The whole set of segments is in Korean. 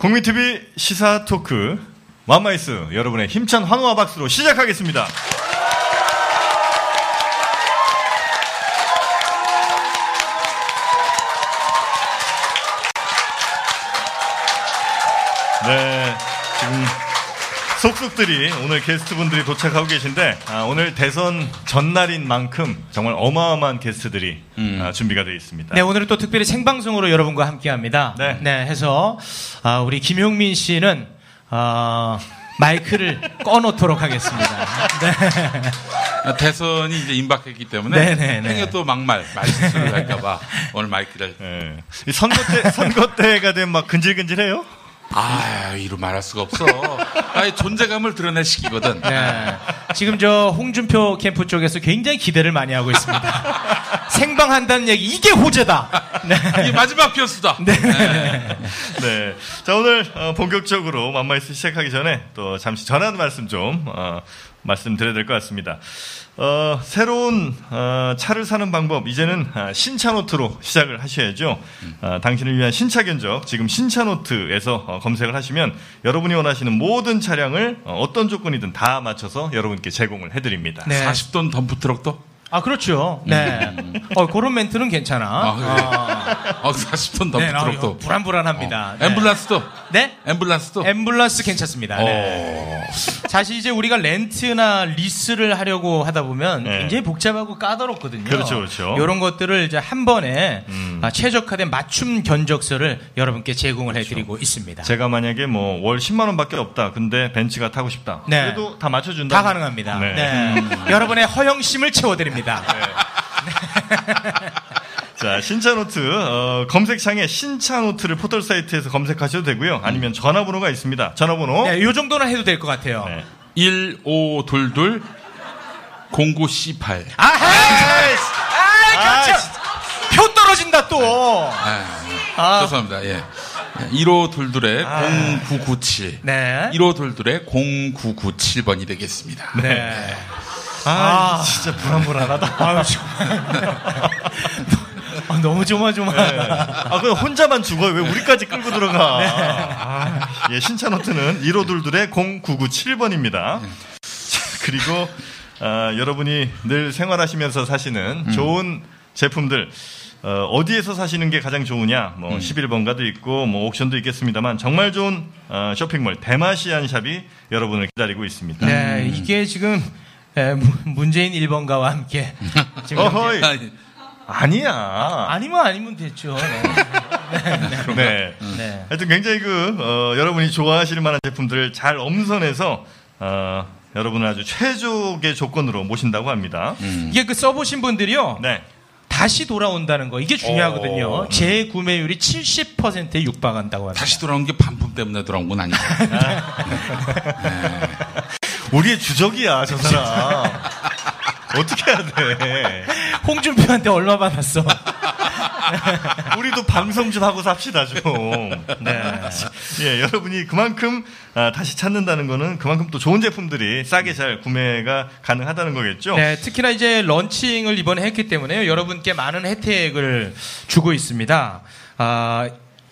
국민TV 시사 토크 맘마이스 여러분의 힘찬 환호와 박수로 시작하겠습니다. 속속들이 오늘 게스트분들이 도착하고 계신데 아, 오늘 대선 전날인 만큼 정말 어마어마한 게스트들이 아, 준비가 되어 있습니다. 네, 오늘은 또 특별히 생방송으로 여러분과 함께 합니다. 네. 해서, 아, 우리 김용민 씨는, 어, 마이크를 꺼놓도록 하겠습니다. 네. 대선이 이제 임박했기 때문에 네네네. 행여 또 막말 말실수를 할까봐 오늘 마이크를 예. 이 선거 때 선거 때가 되면 막 근질근질해요. 아 이루 말할 수가 없어. 아예 존재감을 드러낼 시기거든. 네. 지금 저 홍준표 캠프 쪽에서 굉장히 기대를 많이 하고 있습니다. 생방한다는 얘기, 이게 호재다! 네. 이게 마지막 변수다. 네. 자 오늘 어, 본격적으로 맘마이스 시작하기 전에 또 잠시 전한 말씀 좀 어, 말씀드려야 될 것 같습니다. 어, 새로운 어, 차를 사는 방법 이제는 아, 신차 노트로 시작을 하셔야죠. 아, 당신을 위한 신차 견적 지금 신차 노트에서 어, 검색을 하시면 여러분이 원하시는 모든 차량을 어, 어떤 조건이든 다 맞춰서 여러분께 제공을 해드립니다. 네. 40돈 덤프트럭도? 아, 그렇죠. 네. 어, 그런 멘트는 괜찮아. 아? 어, 어, 40돈 네, 아, 덤프트럭도. 불안불안합니다. 네. 앰뷸런스도? 네? 앰뷸런스도? 앰뷸런스 괜찮습니다. 네. 어. 사실 이제 우리가 렌트나 리스를 하려고 하다 보면 네. 굉장히 복잡하고 까다롭거든요. 그렇죠, 그렇죠. 이런 것들을 이제 한 번에 음. 아, 최적화된 맞춤 견적서를 여러분께 제공을 해드리고 있습니다. 제가 만약에 뭐 월 10만 원밖에 없다. 근데 벤츠가 타고 싶다. 네. 그래도 다 맞춰준다. 다 가능합니다. 네. 네. 여러분의 허영심을 채워드립니다. 자, 신차노트, 어, 검색창에 신차노트를 포털 사이트에서 검색하셔도 되고요. 아니면 전화번호가 있습니다. 전화번호. 네, 이 정도는 해도 될 것 같아요. 네. 1522 09C8. 아하! 아, 아, 표 떨어진다 또. 아, 아. 죄송합니다. 예. 1522에 아. 0997. 네. 1522에 0997번이 되겠습니다. 네. 아, 아. 진짜 불안불안하다. 아유, 정말. 아, 너무 조마조마하다. 아, 그럼 혼자만 죽어요. 왜 우리까지 끌고 들어가? 네. 아, 예, 신차노트는 1522에 0997번입니다. 그리고, 아, 여러분이 늘 생활하시면서 사시는 음. 좋은 제품들, 어, 디에서 사시는 게 가장 좋으냐? 뭐, 음. 11번가도 있고, 뭐, 옥션도 있겠습니다만, 정말 좋은, 어, 쇼핑몰, 대마시안 샵이 여러분을 기다리고 있습니다. 네, 이게 지금 에, 문- 문재인 1번가와 함께 지금 어허이. 아니, 아니야. 아니면 아니면 됐죠. 네. 네. 네. 하여튼 굉장히 그 어, 여러분이 좋아하실 만한 제품들을 잘 엄선해서 어, 여러분을 아주 최적의 조건으로 모신다고 합니다. 이게 그 써보신 분들이요. 네. 다시 돌아온다는 거 이게 중요하거든요. 어. 재구매율이 70%에 육박한다고 합니다. 다시 돌아온 게 반품 때문에 돌아온 건 아니고. 우리의 주적이야, 저 사람. 어떻게 해야 돼? 홍준표한테 얼마 받았어? 우리도 방송 좀 하고 삽시다, 좀. 네. 예, 여러분이 그만큼 아, 다시 찾는다는 거는 그만큼 또 좋은 제품들이 싸게 잘 구매가 가능하다는 거겠죠? 네, 특히나 이제 런칭을 이번에 했기 때문에 여러분께 많은 혜택을 주고 있습니다. 아,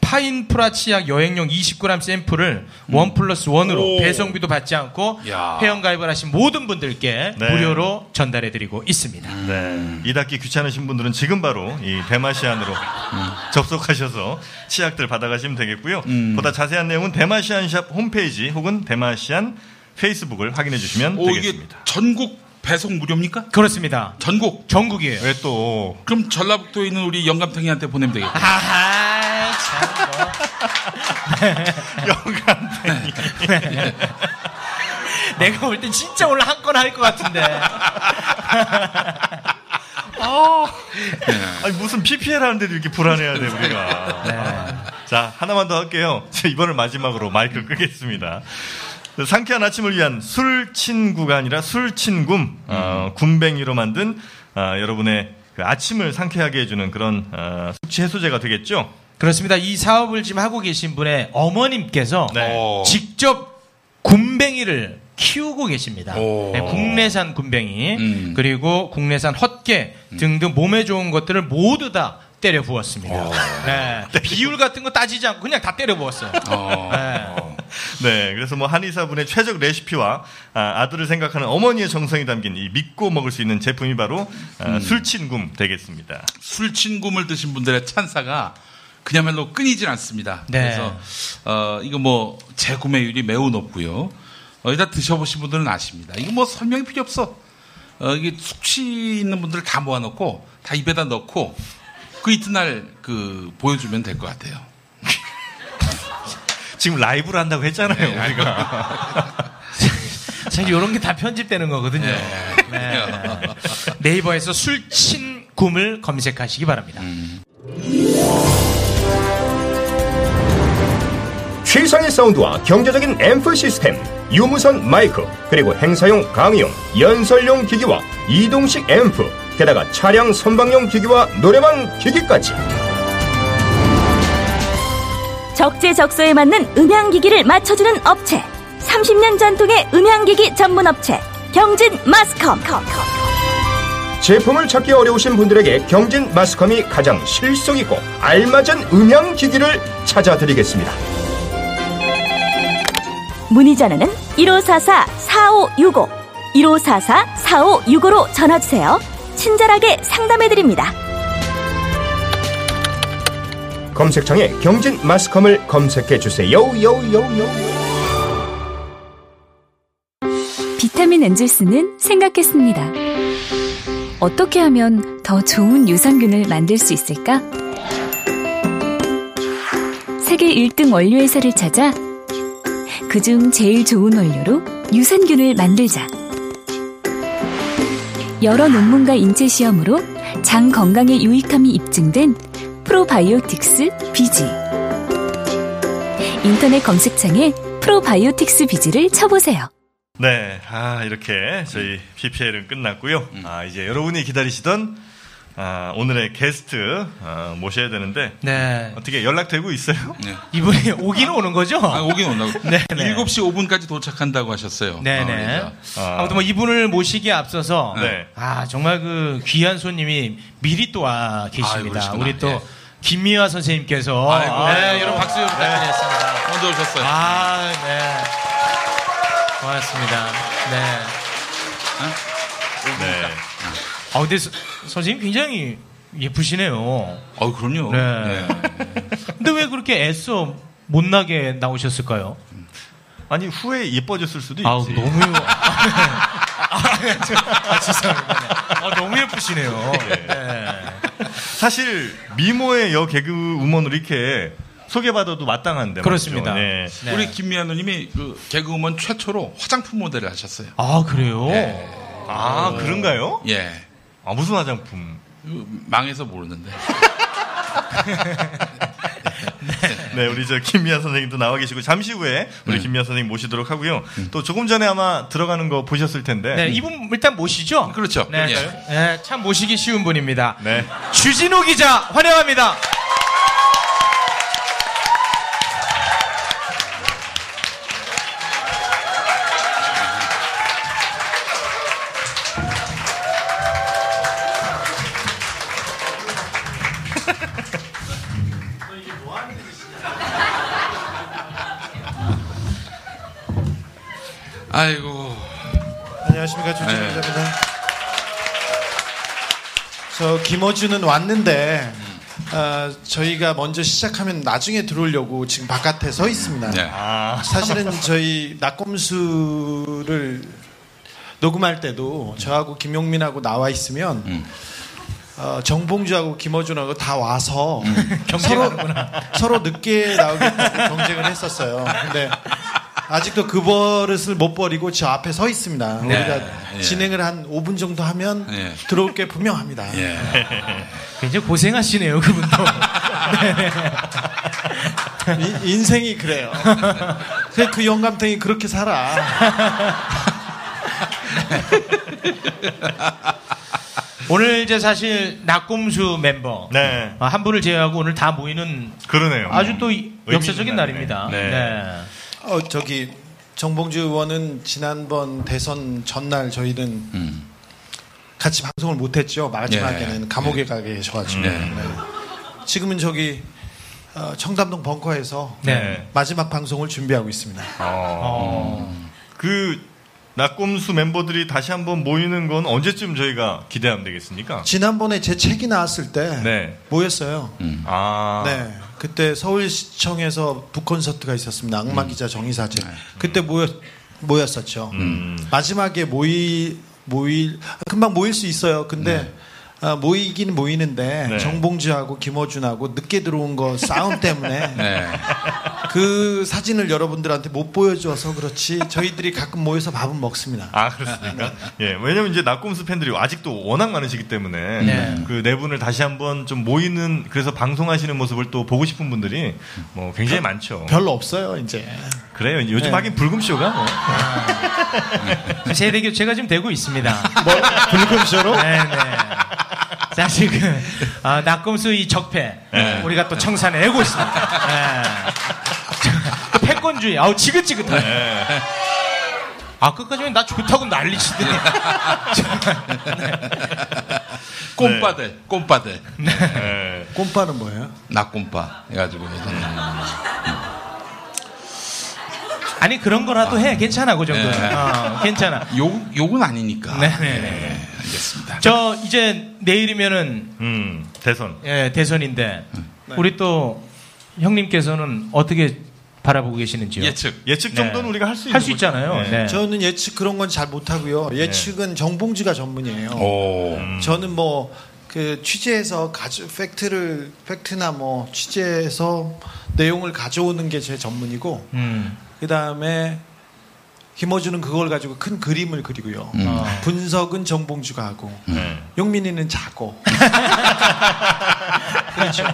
파인 프라 치약 여행용 20g 샘플을 one plus one으로 오. 배송비도 받지 않고 야. 회원가입을 하신 모든 분들께 네. 무료로 전달해드리고 있습니다. 네. 이 닫기 귀찮으신 분들은 지금 바로 이 대마시안으로 접속하셔서 치약들 받아가시면 되겠고요. 보다 자세한 내용은 대마시안샵 홈페이지 혹은 대마시안 페이스북을 확인해 주시면 오, 되겠습니다. 전국 배송 무료입니까? 그렇습니다. 전국. 전국이에요. 왜 또? 그럼 전라북도에 있는 우리 영감탱이한테 보내면 되겠다. 아하. 영감탱이. 내가 볼 땐 진짜 오늘 한 건 할 것 같은데. 아니, 무슨 PPL 하는데도 이렇게 불안해야 돼, 우리가. 네. 자, 하나만 더 할게요. 자, 이번을 마지막으로 마이크를 끄겠습니다. 상쾌한 아침을 위한 술 친구가 아니라 술 친굼, 어, 굼뱅이로 만든 어, 여러분의 그 아침을 상쾌하게 해주는 그런 어, 숙취 해소제가 되겠죠. 그렇습니다. 이 사업을 지금 하고 계신 분의 어머님께서 네. 어. 직접 굼뱅이를 키우고 계십니다. 오. 네, 국내산 굼뱅이 음. 그리고 국내산 헛개 등등 몸에 좋은 것들을 모두 다 때려 부었습니다. 어. 네. 비율 같은 거 따지지 않고 그냥 다 때려 부었어요. 어. 네. 네, 그래서 뭐 한의사분의 최적 레시피와 아, 들을 생각하는 어머니의 정성이 담긴 이 믿고 먹을 수 있는 제품이 바로 아, 술친굼 되겠습니다. 술친굼을 드신 분들의 찬사가 그야말로 끊이질 않습니다. 네. 그래서 어, 이거 뭐 재구매율이 매우 높고요. 어, 이다 드셔보신 분들은 아십니다. 이거 뭐 설명이 필요 없어. 어, 이게 숙취 있는 분들 다 모아놓고 다 입에다 넣고 그 이튿날 그 보여주면 될 것 같아요. 지금 라이브를 한다고 했잖아요, 네, 우리가. 사실 이런 게 다 편집되는 거거든요. 네. 네 이버에서 술친굼을 검색하시기 바랍니다. 최상의 사운드와 경제적인 앰프 시스템, 유무선 마이크, 그리고 행사용 강의용, 연설용 기기와 이동식 앰프, 게다가 차량 선방용 기기와 노래방 기기까지. 적재적소에 맞는 음향기기를 맞춰주는 업체 30년 전통의 음향기기 전문 업체 경진 마스컴 제품을 찾기 어려우신 분들에게 경진 마스컴이 가장 실속 있고 알맞은 음향 기기를 찾아드리겠습니다. 문의 전화는 1544-4565 1544-4565로 전화주세요 친절하게 상담해드립니다 검색창에 경진 마스컴을 검색해 주세요. 요요요. 비타민 엔젤스는 생각했습니다. 어떻게 하면 더 좋은 유산균을 만들 수 있을까? 세계 1등 원료회사를 찾아 그중 제일 좋은 원료로 유산균을 만들자. 여러 논문과 인체 시험으로 장 건강에 유익함이 입증된 프로바이오틱스 비지. 인터넷 검색창에 프로바이오틱스 비지를 쳐보세요. 네, 아, 이렇게 저희 PPL은 끝났고요. 아, 이제 여러분이 기다리시던 아, 오늘의 게스트 아, 모셔야 되는데 네. 어떻게 연락되고 있어요? 네. 이분이 오기는 오는 거죠? 아, 오긴 온다고. 네, 네. 7시 5분까지 도착한다고 하셨어요. 네네. 어, 그래서. 아. 아무튼 뭐 이분을 모시기에 앞서서 네. 아 정말 그 귀한 손님이 미리 또 와 계십니다. 그러시구나. 우리 또 예. 김미화 선생님께서 아이고. 네, 아이고. 여러분 박수 부탁드리겠습니다. 먼저 오셨어요. 아 네. 고맙습니다. 네. 네. 아 근데 서- 선생님 굉장히 예쁘시네요. 어, 그럼요. 네. 근데 왜 그렇게 애써 못나게 나오셨을까요? 아니 후에 예뻐졌을 수도 있지. 아우 너무 아, 네. 아, 죄송합니다. 네. 아, 너무 예쁘시네요. 네. 사실 미모의 여 개그 우먼으로 이렇게 소개받아도 마땅한데 그렇습니다. 네. 네. 우리 김미아 누님이 그 개그우먼 최초로 화장품 모델을 하셨어요. 아 그래요? 네. 아 그런가요? 예. 아 무슨 화장품? 그 망해서 모르는데. 네, 우리 저 김미아 선생님도 나와 계시고 잠시 후에 우리 네. 김미아 선생님 모시도록 하고요. 또 조금 전에 아마 들어가는 거 보셨을 텐데. 네, 이분 일단 모시죠. 그렇죠. 네, 예. 네, 참 모시기 쉬운 분입니다. 네. 주진우 기자 환영합니다. 아이고. 안녕하십니까 주진우 네. 저 김어준은 왔는데 어, 저희가 먼저 시작하면 나중에 들어오려고 지금 바깥에 서 있습니다. 네. 아, 사실은 저희 낙검수를 녹음할 때도 저하고 김용민하고 나와 있으면 음. 어, 정봉주하고 김어준하고 다 와서 음. 서로 서로 늦게 나오겠다고 경쟁을 했었어요. 근데 아직도 그 버릇을 못 버리고 저 앞에 서 있습니다. 우리가 예. 진행을 한 5분 정도 하면 예. 들어올 게 분명합니다. 예. 굉장히 고생하시네요, 그분도. 이- 인생이 그래요. 그그 영감탱이 그렇게 살아. 오늘 이제 사실 낙곰수 멤버 네. 아, 한 분을 제외하고 오늘 다 모이는 그러네요. 아주 또 이- 의미 역사적인 날입니다. 날이네. 네. 어 저기 정봉주 의원은 지난번 대선 전날 저희는 음. 같이 방송을 못했죠. 마지막에는 예. 감옥에 가 계셔가지고. 네. 네. 지금은 저기 어, 청담동 벙커에서 네. 마지막 방송을 준비하고 있습니다. 어. 그 낙곰수 멤버들이 다시 한번 모이는 건 언제쯤 저희가 기대하면 되겠습니까? 지난번에 제 책이 나왔을 때 네. 모였어요. 아. 네. 그때 서울시청에서 북콘서트가 있었습니다. 악마 음. 기자 정의사제. 네. 그때 모였, 모였었죠. 음. 마지막에 모이, 모일, 금방 모일 수 있어요. 근데 아, 모이긴 모이는데 네. 정봉주하고 김어준하고 늦게 들어온 거 싸움 때문에 네. 그 사진을 여러분들한테 못 보여줘서 그렇지 저희들이 가끔 모여서 밥은 먹습니다. 아 그렇습니까? 예, 왜냐면 이제 낙곰수 팬들이 아직도 워낙 많으시기 때문에 네. 그네 분을 다시 한번 좀 모이는 그래서 방송하시는 모습을 또 보고 싶은 분들이 뭐 굉장히 많죠. 별로 없어요 이제. 그래요. 요즘 네. 하긴 불금쇼가 뭐. 세대 교체가 지금 되고 있습니다. 뭐 불금쇼로? 네네. 사실 그 아, 낙검수 이 적폐 네. 우리가 또 청산해내고 있습니다. 네. 그 패권주의 아우 지긋지긋하네. 네. 아 끝까지 나 좋다고 난리치더니 꼼빠들, 꼼빠들. 예. 꼼빠는 뭐예요? 낙꼼빠 해가지고. 아니 그런 거라도 해 괜찮아 그 정도는 네. 어, 괜찮아. 욕, 욕은 아니니까. 네네네. 네, 알겠습니다. 저 이제 내일이면은 음, 대선. 예, 대선인데 우리 또 형님께서는 어떻게 바라보고 계시는지요? 예측. 예측 정도는 네. 우리가 할 수 있는 할수 거죠. 있잖아요. 네. 네. 저는 예측 그런 건 잘 못하고요. 예측은 정봉주가 전문이에요. 오. 음. 저는 뭐 그 취재해서 가져 팩트를 팩트나 뭐 취재해서 내용을 가져오는 게 제 전문이고 음. 그 다음에 김어준은 그걸 가지고 큰 그림을 그리고요. 음. 어. 분석은 정봉주가 하고 네. 용민이는 자고 그렇죠.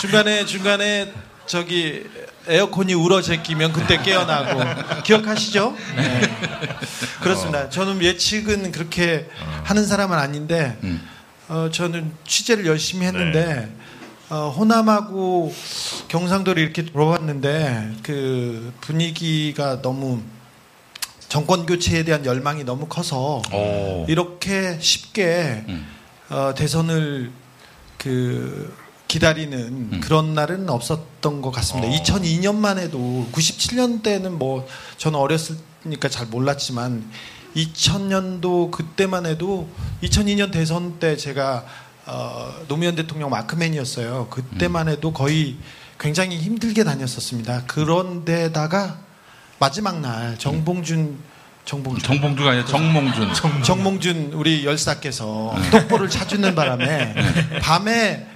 중간에 중간에 저기 에어컨이 울어 제끼면 그때 깨어나고 기억하시죠? 네. 그렇습니다. 저는 예측은 그렇게 하는 사람은 아닌데 음. 어, 저는 취재를 열심히 했는데 어, 호남하고 경상도를 이렇게 돌아봤는데 그 분위기가 너무 정권 교체에 대한 열망이 너무 커서 오. 이렇게 쉽게 음. 어, 대선을 그 기다리는 음. 그런 날은 없었던 것 같습니다. 어. 2002년만 해도 97년 때는 뭐 저는 어렸으니까 잘 몰랐지만 2000년도 그때만 해도 2002년 대선 때 제가 어, 노무현 대통령 마크맨이었어요. 그때만 해도 거의 굉장히 힘들게 다녔었습니다. 그런데다가 마지막 날 정봉준 정봉준 정봉주가 아니라 정몽준. 정몽준 우리 열사께서 똑보를 찾는 바람에 밤에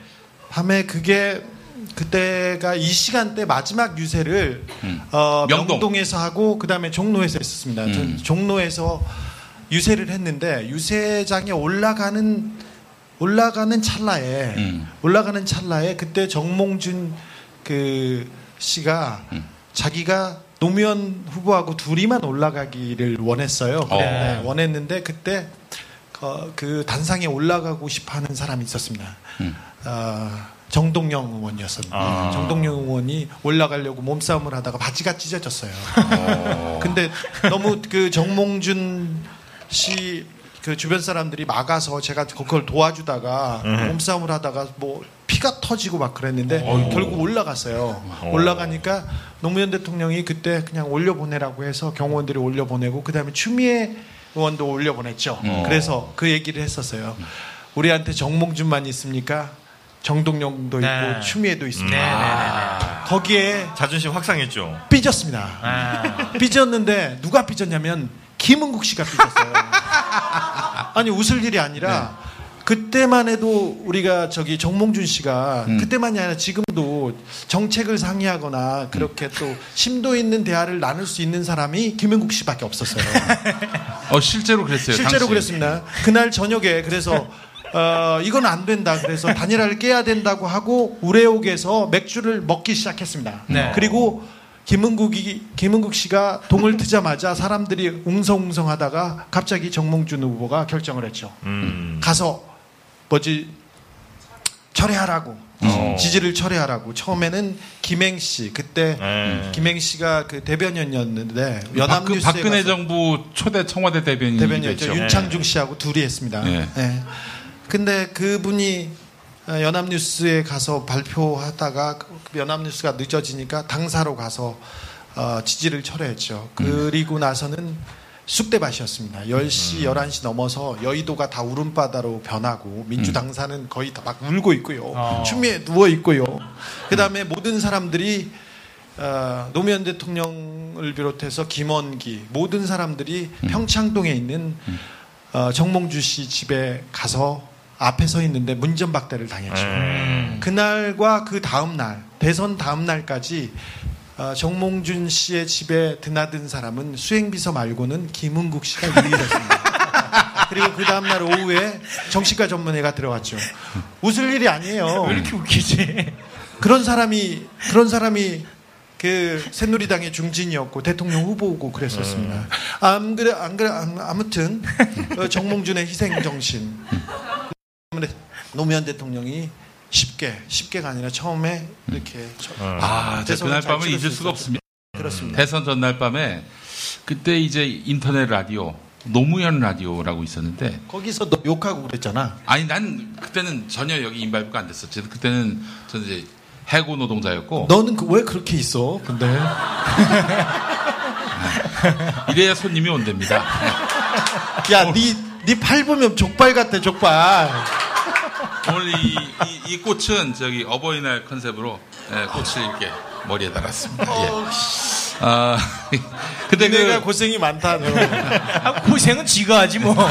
밤에 그게 그때가 이 시간대 마지막 유세를 음. 어, 명동. 명동에서 하고 그다음에 종로에서 했었습니다. 전 음. 종로에서 유세를 했는데 유세장에 올라가는 올라가는 찰나에 음. 올라가는 찰나에 그때 정몽준 그 씨가 음. 자기가 노무현 후보하고 둘이만 올라가기를 원했어요. 어. 네, 원했는데 그때 어, 그 단상에 올라가고 싶어하는 사람이 있었습니다. 음. 어, 정동영 의원이었습니다. 아. 정동영 의원이 올라가려고 몸싸움을 하다가 바지가 찢어졌어요. 어. 근데 너무 그 정몽준 씨 그 주변 사람들이 막아서 제가 그걸 도와주다가 음. 몸싸움을 하다가 뭐 피가 터지고 막 그랬는데 결국 올라갔어요. 어. 올라가니까 노무현 대통령이 그때 그냥 올려보내라고 해서 경호원들이 올려보내고 그다음에 추미애 의원도 올려보냈죠. 어. 그래서 그 얘기를 했었어요. 우리한테 정몽준만 있습니까? 정동영도 있고 네. 추미애도 있습니다. 네, 네, 아. 거기에 자존심 확상했죠. 삐졌습니다. 아. 삐졌는데 누가 삐졌냐면 김은국 씨가 삐졌어요. 아니 웃을 일이 아니라 그때만 해도 우리가 저기 정몽준 씨가 음. 그때만이 아니라 지금도 정책을 상의하거나 그렇게 또 심도 있는 대화를 나눌 수 있는 사람이 김은국 씨밖에 없었어요. 어, 실제로 그랬어요. 실제로 당시에. 그랬습니다. 그날 저녁에 그래서 어, 이건 안 된다. 그래서 단일화를 깨야 된다고 하고 우레옥에서 맥주를 먹기 시작했습니다. 네. 그리고 김은국이 김은국 씨가 동을 트자마자 사람들이 웅성웅성하다가 갑자기 정몽준 후보가 결정을 했죠. 음. 가서 뭐지 철회하라고 어. 지지를 철회하라고 처음에는 김행 씨 그때 네. 김행 씨가 그 대변인이었는데 박근, 연합뉴스에 박근혜 가서 정부 초대 청와대 대변인이 대변인이었죠. 윤창중 씨하고 둘이 했습니다. 네. 네. 근데 그분이 어, 연합뉴스에 가서 발표하다가 그 연합뉴스가 늦어지니까 당사로 가서 어, 지지를 철회했죠. 그리고 나서는 쑥대밭이었습니다. 10시, 11시 넘어서 여의도가 다 울음바다로 변하고 민주당사는 거의 다 막 울고 있고요. 어. 추미애 누워 있고요. 그 다음에 모든 사람들이 어, 노무현 대통령을 비롯해서 김원기 모든 사람들이 평창동에 있는 어, 정몽주 씨 집에 가서 앞에 서 있는데 문전박대를 당했죠. 그날과 그 다음 날 대선 다음 날까지 어, 정몽준 씨의 집에 드나든 사람은 수행비서 말고는 김은국 씨가 유일했습니다. 그리고 그 다음 날 오후에 정치과 전문회가 들어갔죠. 웃을 일이 아니에요. 왜 이렇게 웃기지? 그런 사람이 그런 사람이 그 새누리당의 중진이었고 대통령 후보고 그랬었습니다. 안 그래 안 그래 안- 아무튼 어, 정몽준의 희생 정신 때문에 노무현 대통령이 쉽게 쉽게가 아니라 처음에 이렇게 저- 아, 제가 대선을 그날 잘 밤을 잊을 수 수가. 없습니다. 그렇습니다. 대선 전날 밤에 그때 이제 인터넷 라디오 노무현 라디오라고 있었는데 거기서 너 욕하고 그랬잖아. 아니 난 그때는 전혀 여기 인발부가 안 됐었지. 그때는 저는 이제 해고 노동자였고 너는 그- 왜 그렇게 있어? 근데 이래야 손님이 온답니다. 야, 네네팔 보면 족발 같아, 족발. 오늘 이, 이, 이 꽃은 저기 어버이날 컨셉으로 예, 꽃을 이렇게 머리에 달았습니다. 예. 아, 근데 내가 그 고생이 많다. 너. 아, 고생은 지가 하지 뭐.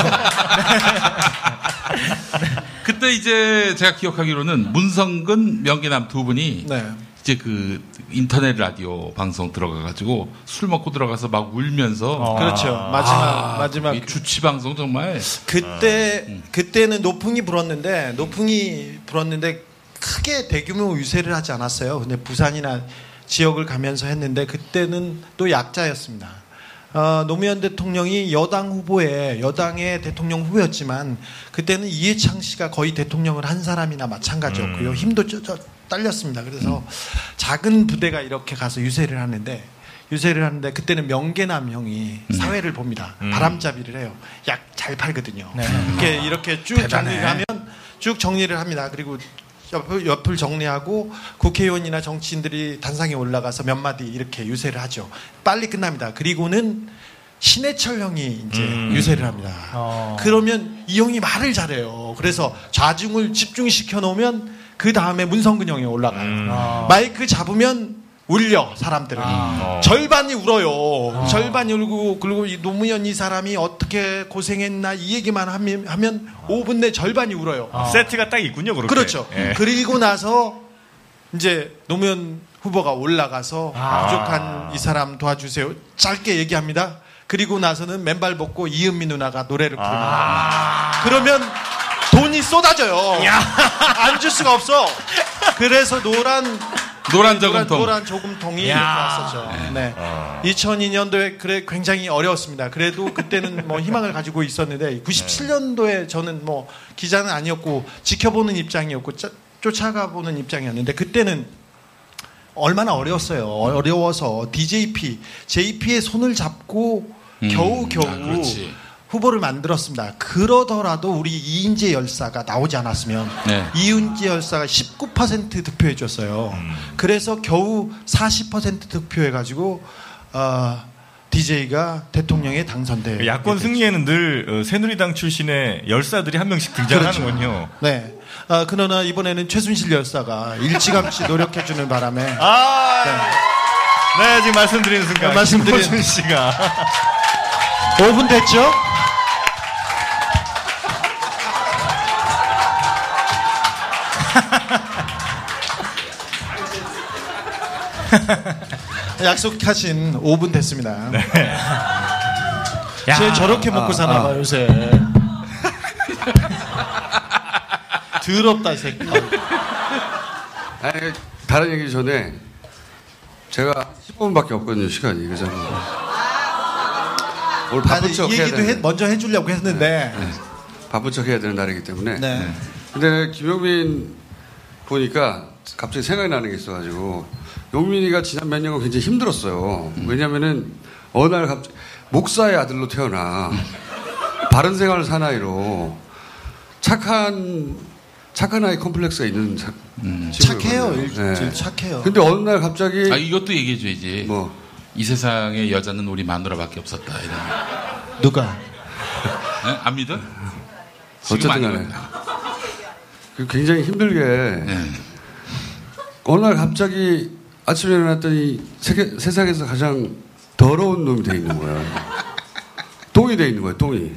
그때 이제 제가 기억하기로는 문성근 명계남 두 분이 네. 이제 그 인터넷 라디오 방송 들어가가지고 술 먹고 들어가서 막 울면서 그렇죠. 마지막 아, 마지막 이 주치 방송 정말 그때 그때는 노풍이 불었는데 노풍이 불었는데 크게 대규모 유세를 하지 않았어요. 근데 부산이나 지역을 가면서 했는데 그때는 또 약자였습니다. 어, 노무현 대통령이 여당 후보에 여당의 대통령 후보였지만 그때는 이해창 씨가 거의 대통령을 한 사람이나 마찬가지였고요. 힘도 쪄, 쪄, 딸렸습니다. 그래서 작은 부대가 이렇게 가서 유세를 하는데 유세를 하는데 그때는 명계남 형이 사회를 봅니다. 바람잡이를 해요. 약 잘 팔거든요. 이렇게 이렇게 쭉 정리를 하면 쭉 정리를 합니다. 그리고 옆을, 옆을 정리하고 국회의원이나 정치인들이 단상에 올라가서 몇 마디 이렇게 유세를 하죠. 빨리 끝납니다. 그리고는 신해철 형이 이제 유세를 합니다. 어. 그러면 이 형이 말을 잘해요. 그래서 좌중을 집중시켜 놓으면 그 다음에 문성근 형이 올라가요. 아. 마이크 잡으면 울려 사람들은 아. 절반이 울어요. 절반이 울고 그리고 이 노무현 이 사람이 어떻게 고생했나 이 얘기만 하면, 하면 5분 내 절반이 울어요. 아. 세트가 딱 있군요, 그렇게. 그렇죠. 예. 그리고 나서 이제 노무현 후보가 올라가서 아. 부족한 이 사람 도와주세요. 짧게 얘기합니다. 그리고 나서는 맨발 벗고 이은미 누나가 노래를 부릅니다. 그러면 돈이 쏟아져요. 안 줄 수가 없어. 그래서 노란 노란 저금통 노란 조금통이 이렇게 왔었죠. 네. 2002년도에 그래 굉장히 어려웠습니다. 그래도 그때는 뭐 희망을 가지고 있었는데 97년도에 저는 뭐 기자는 아니었고 지켜보는 입장이었고 쫓- 쫓아가 보는 입장이었는데 그때는 얼마나 어려웠어요. 어려워서 DJP, JP의 손을 잡고 음. 겨우 겨우 아, 그렇지. 후보를 만들었습니다. 그러더라도 우리 이인재 열사가 나오지 않았으면 네. 이은재 열사가 19% 득표해 줬어요. 그래서 겨우 40% 득표해 가지고 어, DJ가 대통령에 당선돼. 야권 승리에는 늘 어, 새누리당 출신의 열사들이 한 명씩 그렇죠. 등장하는군요. 네. 아, 그러나 이번에는 최순실 열사가 일찌감치 노력해주는 바람에 아, 네, 지금 말씀드리는 순간 네, 말씀드린- 김호준 씨가 5분 됐죠? 약속하신 5분 됐습니다. 야. 쟤 저렇게 먹고 사나 봐 요새. 더럽다 이 새끼. 아니, 다른 얘기 전에 제가 15분밖에 없거든요, 시간이. 그래서 오늘 바쁜 척이 해야 얘기도 해- 되는, 먼저 해주려고 했는데. 바쁜 척 해야 되는 날이기 때문에. 네. 근데 김용민 보니까 갑자기 생각이 나는 게 있어가지고 용민이가 지난 몇 년간 굉장히 힘들었어요. 왜냐면은 어느 날 갑자기 목사의 아들로 태어나 바른 생활 사나이로 착한 착한 아이 컴플렉스가 있는 사- 음. 착해요. 일- 네. 일 착해요. 근데 어느 날 갑자기 아 이것도 얘기해 줘야지. 뭐 이 세상에 여자는 우리 마누라밖에 없었다. 이런. 누가? 네? 안 믿어? 어쨌든 간에. 그 굉장히 힘들게 네. 어느 날 갑자기 아침에 일어났더니 세계, 세상에서 가장 더러운 놈이 돼 있는 거야. 똥이 돼 있는 거야, 똥이.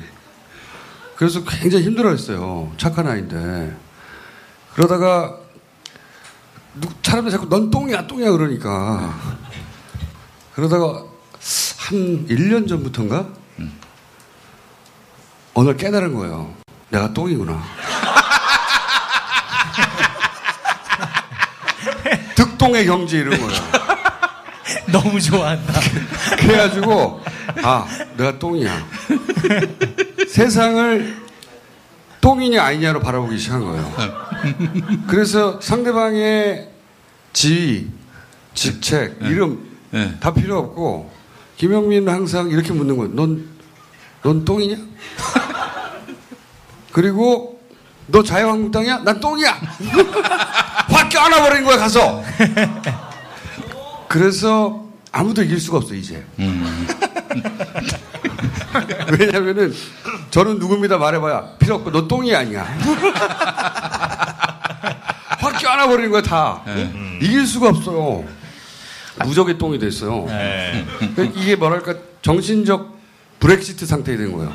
그래서 굉장히 힘들어 했어요. 착한 아이인데. 그러다가 누- 사람들이 자꾸 넌 똥이야, 똥이야 그러니까. 그러다가 한 1년 전부터인가? 어느 날 깨달은 거예요. 내가 똥이구나. 득동의 경지 이런 거야. 너무 좋아한다. 그래가지고 아 내가 똥이야. 세상을 똥이냐 아니냐로 바라보기 시작한 거예요. 그래서 상대방의 지위, 직책, 이름 네. 다 필요 없고 김영민은 항상 이렇게 묻는 거예요. 넌, 넌 똥이냐? 그리고 너 자유한국당이야? 난 똥이야. 확 껴안아버린 거야 가서. 그래서 아무도 이길 수가 없어 이제. 왜냐면은 저는 누굽니다 말해봐야 필요 없고 너 똥이 아니야. 확 껴안아버리는 거야 다. 이길 수가 없어요. 무적의 똥이 됐어요. 네. 그러니까 이게 뭐랄까 정신적 브렉시트 상태가 된 거예요.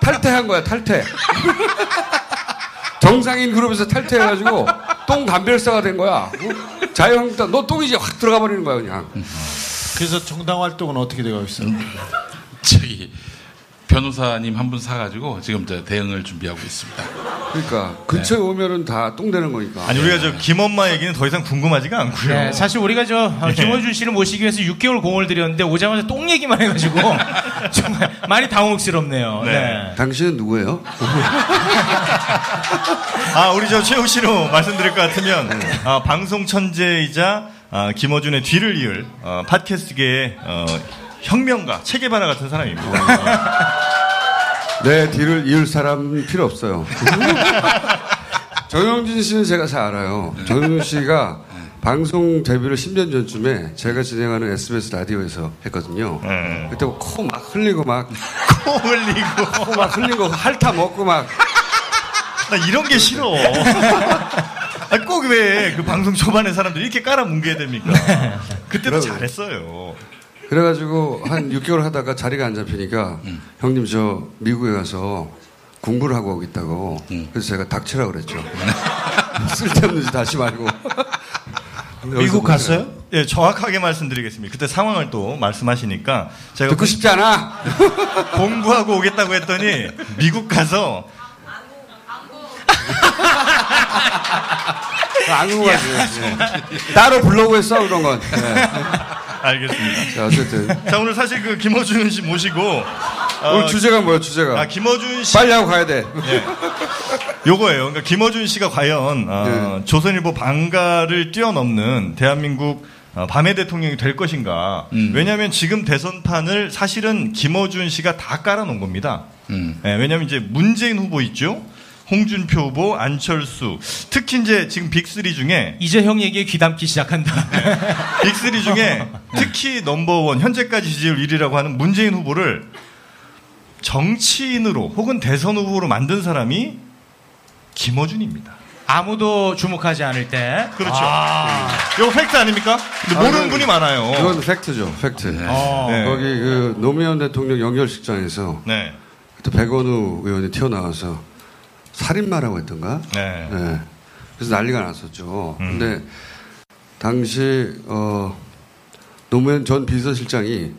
탈퇴한 거야 탈퇴. 정상인 그룹에서 탈퇴해가지고 똥 감별사가 된 거야. 자유한국당 너 똥이지 확 들어가 버리는 거야 그냥. 그래서 정당 활동은 어떻게 되고 있어요? 저기 변호사님 한 분 사가지고 지금 저 대응을 준비하고 있습니다. 그러니까 근처에 오면은 다 똥 되는 거니까. 아니 우리가 저 김엄마 얘기는 더 이상 궁금하지가 않고요. 네, 사실 우리가 저 어, 김원준 씨를 모시기 위해서 6개월 공을 들였는데 오자마자 똥 얘기만 해가지고 정말 많이 당혹스럽네요. 네. 네. 당신은 누구예요? 아 우리 저 최우 씨로 말씀드릴 것 같으면 아, 방송 천재이자 아, 김어준의 뒤를 이을 어, 팟캐스트계의 어, 혁명가 체계바라 같은 사람입니다. 내 뒤를 이을 사람 필요 없어요. 정영진 씨는 제가 잘 알아요. 정영진 씨가 방송 데뷔를 10년 전쯤에 제가 진행하는 SBS 라디오에서 했거든요. 네. 그때 코 막 흘리고 막, 코 흘리고 코 막 흘리고 핥아 먹고 막, 나 이런 게 싫어. 꼭왜 그 방송 초반에 사람들이 이렇게 깔아 뭉개야 됩니까? 그때도 그러면- 잘했어요. 그래가지고 한 6개월 하다가 자리가 안 잡히니까 형님 저 미국에 가서 공부를 하고 오겠다고 그래서 제가 닥치라고 그랬죠. 쓸데없는 짓 하지 말고. 미국 갔어요? 예, 정확하게 말씀드리겠습니다. 그때 상황을 또 말씀하시니까 제가 듣고 싶지 않아. 공부하고 오겠다고 했더니 미국 가서 안 궁금하지. 예. 따로 불러고 했어 그런 건. 예. 알겠습니다. 자 어쨌든 자 오늘 사실 그 김어준 씨 모시고 어, 오늘 주제가 뭐야 주제가? 아 김어준 씨 빨리 하고 가야 돼. 요거예요. 그러니까 김어준 씨가 과연 어, 네. 조선일보 방가를 뛰어넘는 대한민국 어, 밤의 대통령이 될 것인가? 음. 왜냐하면 지금 대선판을 사실은 김어준 씨가 다 깔아놓은 겁니다. 음. 예, 왜냐하면 이제 문재인 후보 있죠. 홍준표 후보, 안철수, 특히 이제 지금 빅3 중에 이제 형 얘기에 귀담기 시작한다. 빅3 중에 특히 넘버원 현재까지 지지율 1위라고 하는 문재인 후보를 정치인으로 혹은 대선 후보로 만든 사람이 김어준입니다. 아무도 주목하지 않을 때. 그렇죠. 이거 팩트 아닙니까? 근데 아, 모르는 분이 많아요. 이건 팩트죠, 팩트. 어. 네. 거기 그 노무현 대통령 영결식장에서 네. 그때 백원우 의원이 튀어나와서 살인마라고 했던가? 네. 네. 그래서 난리가 났었죠. 음. 근데 당시 어, 노무현 전 비서실장이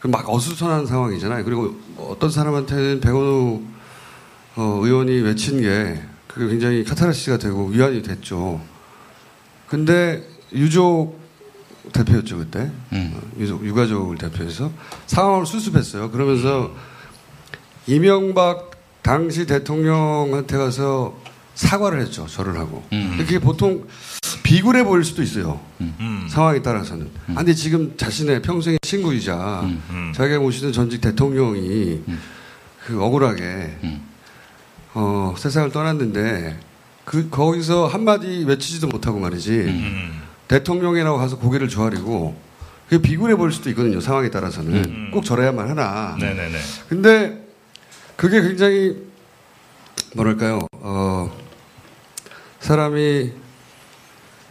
그막 어수선한 상황이잖아요. 그리고 어떤 사람한테는 백원우 어, 의원이 외친 게 그게 굉장히 카타르시스가 되고 위안이 됐죠. 근데 유족 대표였죠 그때 음. 어, 유족 유가족을 대표해서 상황을 수습했어요. 그러면서 이명박 당시 대통령한테 가서 사과를 했죠. 절을 하고. 음. 그게 보통 비굴해 보일 수도 있어요. 음. 상황에 따라서는. 아, 근데 지금 자신의 평생의 친구이자 음. 음. 자기가 모시던 전직 대통령이 음. 그 억울하게 음. 어, 세상을 떠났는데 그 거기서 한마디 외치지도 못하고 말이지 음. 대통령이라고 가서 고개를 조아리고 그게 비굴해 보일 수도 있거든요 상황에 따라서는 음. 꼭 저래야만 하나 네네네. 근데 그게 굉장히 뭐랄까요? 어 사람이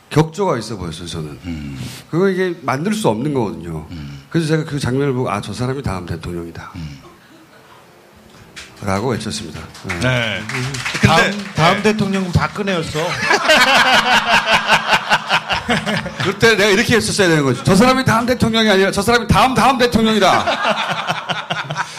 격조가 있어 보였어요 저는. 음. 그거 이게 만들 수 없는 거거든요. 그래서 제가 그 장면을 보고 아 저 사람이 다음 대통령이다. 라고 외쳤습니다. 네. 네. 다음, 근데 다음 대통령은 박근혜였어. 그때 내가 이렇게 했었어야 되는 거지. 저 사람이 다음 대통령이 아니라 저 사람이 다음 다음 대통령이다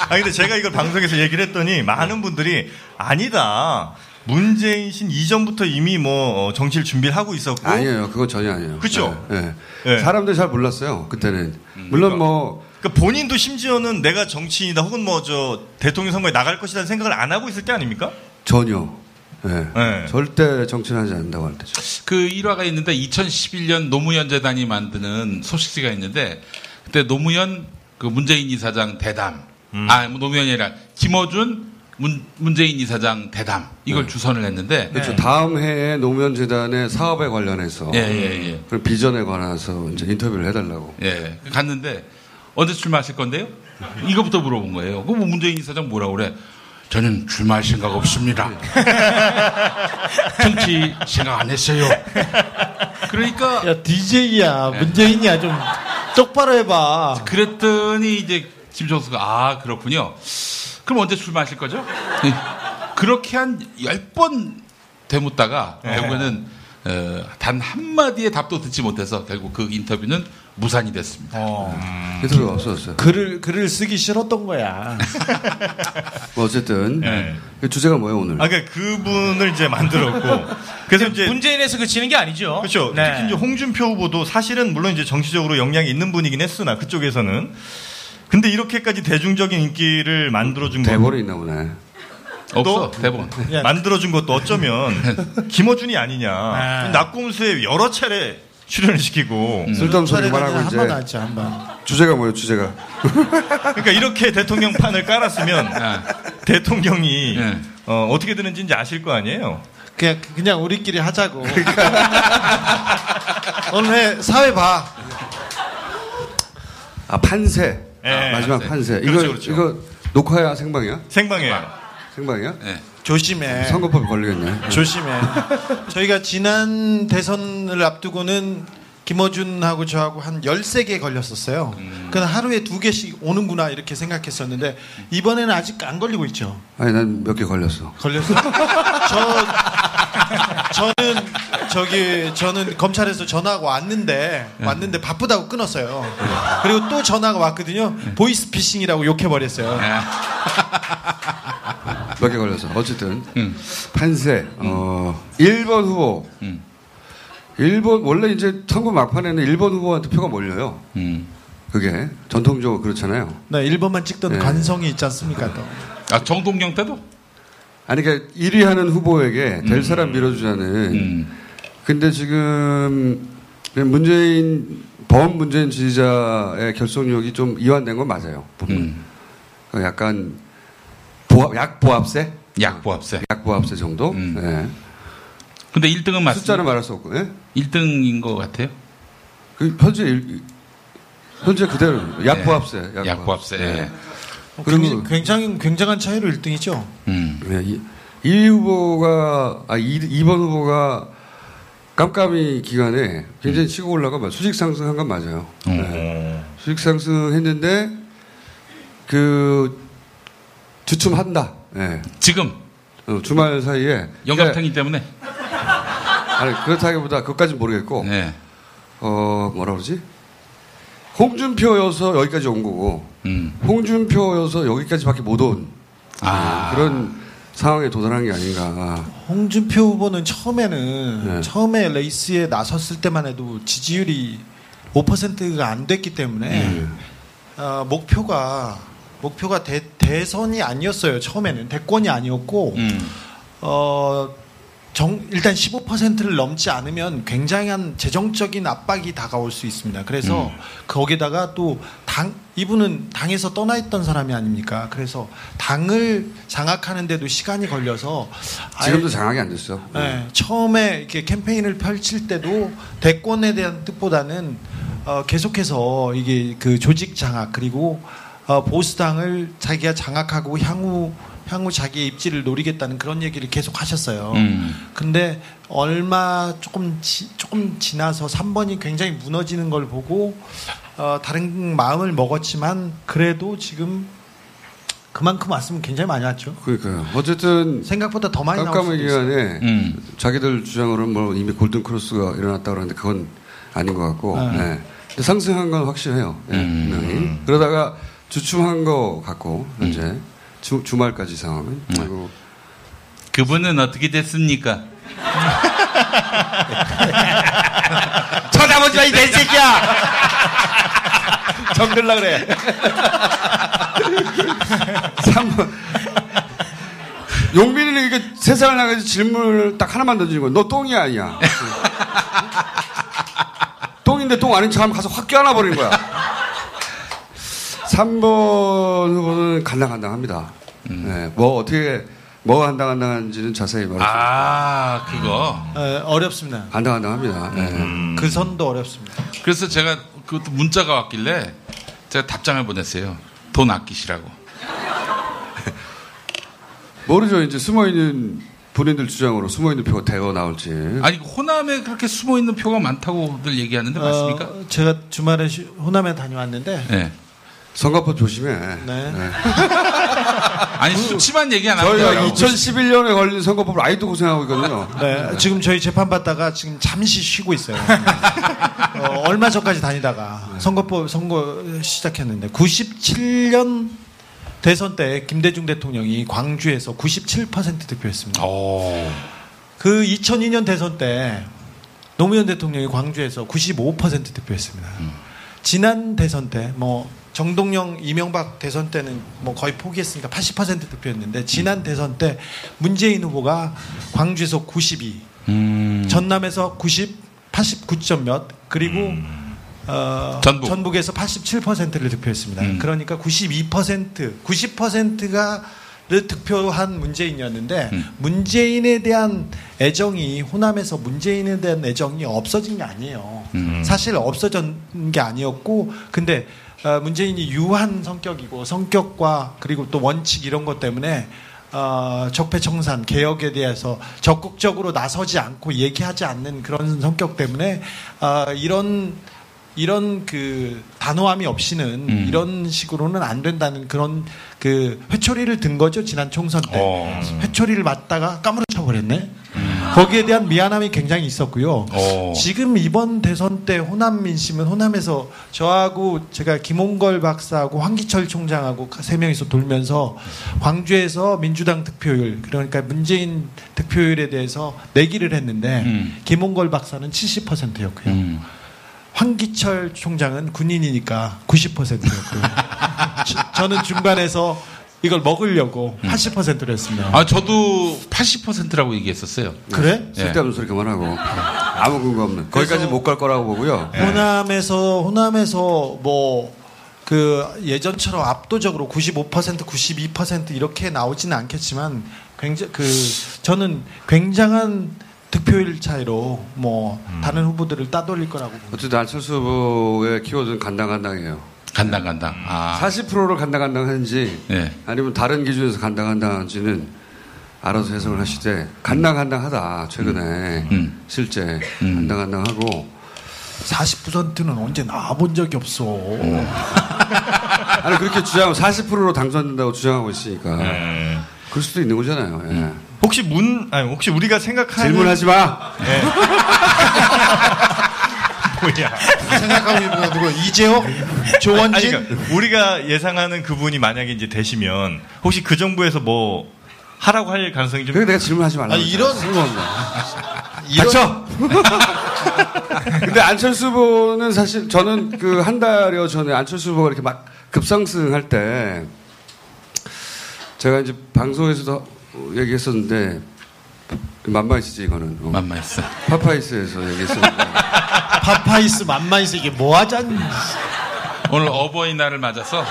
아 근데 제가 이걸 방송에서 얘기를 했더니 많은 분들이 아니다. 문재인 신 이전부터 이미 뭐 어, 정치를 준비를 하고 있었고 아니에요 그건 전혀 아니에요 그쵸? 네, 네. 네. 사람들이 잘 몰랐어요 그때는 물론 뭐 그러니까 본인도 심지어는 내가 정치인이다 혹은 뭐 저 대통령 선거에 나갈 것이라는 생각을 안 하고 있을 때 아닙니까? 전혀 네. 네. 절대 정치를 하지 않는다고 할 때죠 그 일화가 있는데 2011년 노무현 재단이 만드는 소식지가 있는데 그때 노무현 그 문재인 이사장 대담 아 노무현이 아니라 김어준 문, 문재인 이사장 대담 이걸 주선을 했는데 그렇죠. 다음 해에 노무현 재단의 사업에 관련해서 예, 예, 예. 그런 비전에 관해서 이제 인터뷰를 해달라고. 예, 갔는데 언제 출마하실 건데요? 이거부터 물어본 거예요. 그럼 뭐 문재인 이사장 뭐라 그래? 저는 출마할 생각 없습니다. 정치 생각 안 했어요. 그러니까 야 DJ야 문재인이야 좀 똑바로 해봐. 그랬더니 이제 김정수가 아 그렇군요. 그럼 언제 출마하실 거죠? 예. 그렇게 한 열 번 되묻다가 결국에는 어, 단 한 마디의 답도 듣지 못해서 결국 그 인터뷰는 무산이 됐습니다. 인터뷰가 없어졌어요. 글을 글을 쓰기 싫었던 거야. 뭐 어쨌든 네. 그 주제가 뭐예요 오늘? 아 그러니까 그분을 이제 만들었고 그래서 이제 문재인에서 그치는 게 아니죠. 그렇죠. 네. 특히 이제 홍준표 후보도 사실은 물론 이제 정치적으로 역량이 있는 분이긴 했으나 그쪽에서는 근데 이렇게까지 대중적인 인기를 만들어준 거 대본이 있나 보네. 없어 대본. 야, 만들어준 것도 어쩌면 김어준이 아니냐. 아. 낙곰수에 여러 차례 출연을 시키고 쓸데없는 소리만 하고 한번 이제 하지 한 번. 주제가 뭐예요 주제가? 그러니까 이렇게 대통령판을 깔았으면 아, 대통령이 네. 어, 어떻게 되는지 이제 아실 거 아니에요. 그냥 그냥 우리끼리 하자고. 오늘 해, 사회 봐. 아 판세. 네, 마지막 판세. 판세. 그렇죠, 이거 그렇죠. 이거 녹화야 생방이야? 생방이에요. 생방이야? 네. 조심해. 선거법이 걸리겠네. 조심해. 저희가 지난 대선을 앞두고는 김어준하고 저하고 한 13개 걸렸었어요. 그건 하루에 두 개씩 오는구나 이렇게 생각했었는데 이번에는 아직 안 걸리고 있죠. 아니 난 몇 개 걸렸어. 걸렸어요? 저 저는 저기 저는 검찰에서 전화가 왔는데 왔는데 바쁘다고 끊었어요. 그리고 또 전화가 왔거든요. 보이스 피싱이라고 욕해 버렸어요. 몇 개 걸렸어. 어쨌든 음. 판세. 어 1번 후보. 음. 1번 원래 이제 선거 막판에는 1번 후보한테 표가 몰려요. 음. 그게 전통적으로 그렇잖아요. 네, 1번만 찍던 네. 관성이 있지 않습니까? 또. 아 정동영 때도. 아니 그러니까 1위 하는 후보에게 될 사람 밀어주자는. 음. 근데 지금 문재인 범 문재인 지지자의 결속력이 좀 이완된 건 맞아요. 음. 그러니까 약간 보합, 약보합세, 약보합세. 약보합세 정도. 음. 네. 근데 1등은 맞습니다. 숫자는 말할 수 없고. 예? 1등인 것 같아요. 그 현재 일- 현재 그대로 약보합세. 네. 약보합세. 네. 어, 그리고- 굉장히, 굉장히 굉장한 차이로 1등이죠. 음. 네, 이, 이 후보가 아 2, 2번 후보가 깜깜이 기간에 굉장히 치고 올라가 수직 상승한 건 맞아요. 네. 어. 수직 상승했는데 그 주춤한다. 예. 지금 어, 주말 사이에 영감탱이 때문에. 그러니까, 아니 그렇다기보다 그것까지 는 모르겠고 네. 어 뭐라 그러지? 홍준표여서 여기까지 온 거고 음. 홍준표여서 여기까지밖에 못 온 아. 그런 상황에 도달한 게 아닌가. 홍준표 후보는 처음에는 네. 처음에 레이스에 나섰을 때만 해도 지지율이 5%가 안 됐기 때문에 네. 어, 목표가 목표가 대, 대선이 아니었어요. 처음에는 대권이 아니었고 음. 어, 정, 일단 15%를 넘지 않으면 굉장한 재정적인 압박이 다가올 수 있습니다. 그래서 음. 거기다가 또 당, 이분은 당에서 떠나 있던 사람이 아닙니까? 그래서 당을 장악하는데도 시간이 걸려서 아예- 지금도 장악이 안 됐어. 네, 처음에 이렇게 캠페인을 펼칠 때도 대권에 대한 뜻보다는 어, 계속해서 이게 그 조직 장악 그리고 어, 보수당을 자기가 장악하고 향후 향후 자기의 입지를 노리겠다는 그런 얘기를 계속 하셨어요. 음. 근데 얼마 조금 지, 조금 지나서 3번이 굉장히 무너지는 걸 보고 어, 다른 마음을 먹었지만 그래도 지금 그만큼 왔으면 굉장히 많이 왔죠. 그러니까요. 어쨌든 생각보다 더 많이 수도 깜깜의. 기간에 음. 자기들 주장으로는 뭐 이미 골든 크로스가 일어났다 그러는데 그건 아닌 것 같고 네. 네. 근데 상승한 건 확실해요. 예, 음. 분명히. 그러다가 주춤한 거 같고 현재 주, 주말까지 상황은 그리고 그분은 어떻게 됐습니까? 쳐다보지 마, 이 개새끼야! 정들라 그래. 3번 용빈이는 이게 세상을 나가서 질문을 딱 하나만 거야. 너 똥이 아니야. 똥인데 똥 아닌 척 하면 가서 확 껴안아 버리는 거야. 3번 후보는 간당간당합니다. 네, 뭐 어떻게 뭐 간당간당한지는 자세히 말할 수 없어요. 아, 그거. 어, 어렵습니다. 간당간당합니다. 네. 그 선도 어렵습니다. 그래서 제가 그것도 문자가 왔길래 제가 답장을 보냈어요. 돈 아끼시라고. 모르죠. 이제 숨어 있는 본인들 주장으로 숨어 있는 표가 대거 나올지. 아니, 호남에 그렇게 숨어 있는 표가 많다고들 얘기하는데 맞습니까? 어, 제가 주말에 시- 호남에 다녀왔는데 네. 선거법 조심해. 네. 아니, 수치만 얘기 안 하고. 저희가 2011년에 걸린 선거법을 아직도 고생하고 있거든요. 네, 지금 저희 재판 받다가 지금 잠시 쉬고 있어요. 어, 얼마 전까지 다니다가 선거법 선거 시작했는데 97년 대선 때 김대중 대통령이 광주에서 97% 득표했습니다. 오. 그 2002년 대선 때 노무현 대통령이 광주에서 95% 득표했습니다. 지난 대선 때 뭐 정동영, 이명박 대선 때는 뭐 거의 포기했으니까 80% 득표했는데 지난 대선 때 문재인 후보가 광주에서 92, 음. 전남에서 90, 89점 몇 그리고 어, 전북. 에서 87%를 득표했습니다. 음. 그러니까 92%, 90%가 를 득표한 문재인이었는데 음. 문재인에 대한 애정이 호남에서 문재인에 대한 애정이 없어진 게 아니에요. 음. 사실 없어진 게 아니었고 근데 어, 문재인이 유한 성격이고 성격과 그리고 또 원칙 이런 것 때문에 어, 적폐청산 개혁에 대해서 적극적으로 나서지 않고 얘기하지 않는 그런 성격 때문에 어, 이런 이런 그 단호함이 없이는 음. 이런 식으로는 안 된다는 그런 그 회초리를 든 거죠 지난 총선 때 어. 회초리를 맞다가 까무러쳐 버렸네. 거기에 대한 미안함이 굉장히 있었고요. 어. 지금 이번 대선 때 호남 민심은 호남에서 저하고 제가 김홍걸 박사하고 황기철 총장하고 세 명이서 돌면서 광주에서 민주당 득표율 그러니까 문재인 득표율에 대해서 내기를 했는데 음. 김홍걸 박사는 70%였고요. 음. 황기철 총장은 군인이니까 90%였고요. 저는 중간에서 이걸 먹으려고 80%를 했습니다. 아, 저도 80%라고 얘기했었어요. 그래? 예. 쓸데없는 소리 그만하고 아무 근거 없는 거기까지 못 갈 거라고 보고요. 호남에서 호남에서 뭐 그 예전처럼 압도적으로 95% 92% 이렇게 나오지는 않겠지만 굉장히 그 저는 굉장한 득표율 차이로 뭐 다른 후보들을 따돌릴 거라고. 어쨌든 안철수 후보의 키워드는 간당간당해요. 간당, 간당. 아. 40%를 간당 간당한지 예. 아니면 다른 기준에서 간당 간당한지는 알아서 해석을 하시되 간당 간당 하다 최근에 음. 실제 음. 간당 간당 하고 40%는 언제 나와본 적이 없어. 아니 그렇게 주장하면 40%로 당선된다고 주장하고 있으니까 네. 그럴 수도 있는 거잖아요. 예. 혹시 문 아니 혹시 우리가 생각하는 질문하지 마. 뭐야? 생각하고 있는 건 누구? 이재호? 조원진? 아니, 그러니까 우리가 예상하는 그분이 만약에 이제 되시면 혹시 그 정부에서 뭐 하라고 할 가능성이 좀 그래 내가 질문하지 말라고. 아니, 이런- 쓸모없네. 이런- 닥쳐. 근데 안철수 후보는 사실 저는 그 한 달여 전에 안철수 후보가 이렇게 막 급상승할 때 제가 이제 방송에서도 얘기했었는데 맘마이스지 이거는. 어. 만만했어. 파파이스에서 얘기했었는데. 파파이스 맘마이스 이게 뭐 하자니? 오늘 어버이날을 맞아서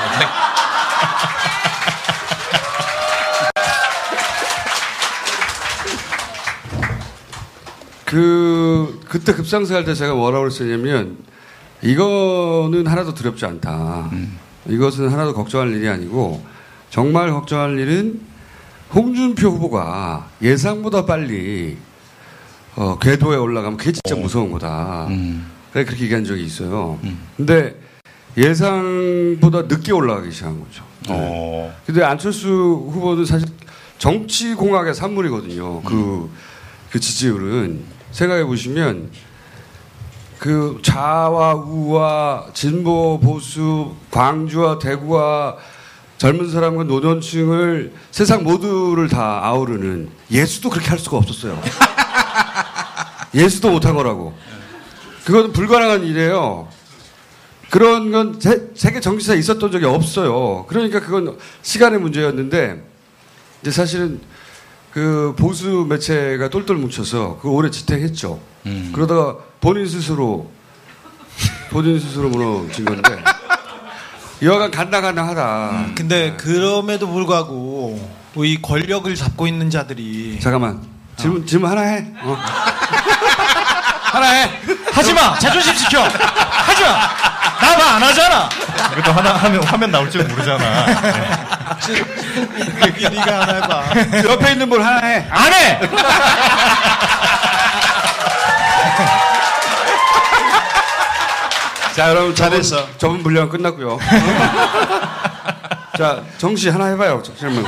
그 그때 급상승할 때 제가 뭐라고 그랬었냐면 이거는 하나도 두렵지 않다. 이것은 하나도 걱정할 일이 아니고 정말 걱정할 일은 홍준표 후보가 예상보다 빨리 어, 궤도에 올라가면 그게 진짜 무서운 거다. 음. 그래 그렇게 얘기한 적이 있어요. 근데 예상보다 늦게 올라가기 시작한 거죠. 어. 근데 안철수 후보는 사실 정치 공학의 산물이거든요. 그, 그 지지율은 생각해 보시면 그 좌와 우와 진보 보수 광주와 대구와 젊은 사람과 노년층을 세상 모두를 다 아우르는 예수도 그렇게 할 수가 없었어요. 예수도 못한 거라고. 그건 불가능한 일이에요. 그런 건 세, 세계 정치사에 있었던 적이 없어요. 그러니까 그건 시간의 문제였는데 이제 사실은 그 보수 매체가 똘똘 뭉쳐서 그 오래 지탱했죠. 음. 그러다가 본인 스스로 본인 스스로 무너진 건데 여하간 간당간당하다. 근데 그럼에도 불구하고 이 권력을 잡고 있는 자들이 잠깐만 질문 질문 하나 해. 어. 하나 해. 하지 마. 자존심 지켜. 하지 마. 나봐안 하잖아. 이것도 하나 하면 화면 나올 줄 모르잖아. 여기 네가 하나 해봐. 옆에 있는 분 하나 해. 안 해. 자, 여러분 잘했어. 저분, 저분 분량 끝났고요. 자, 정씨 하나 해봐요. 질문.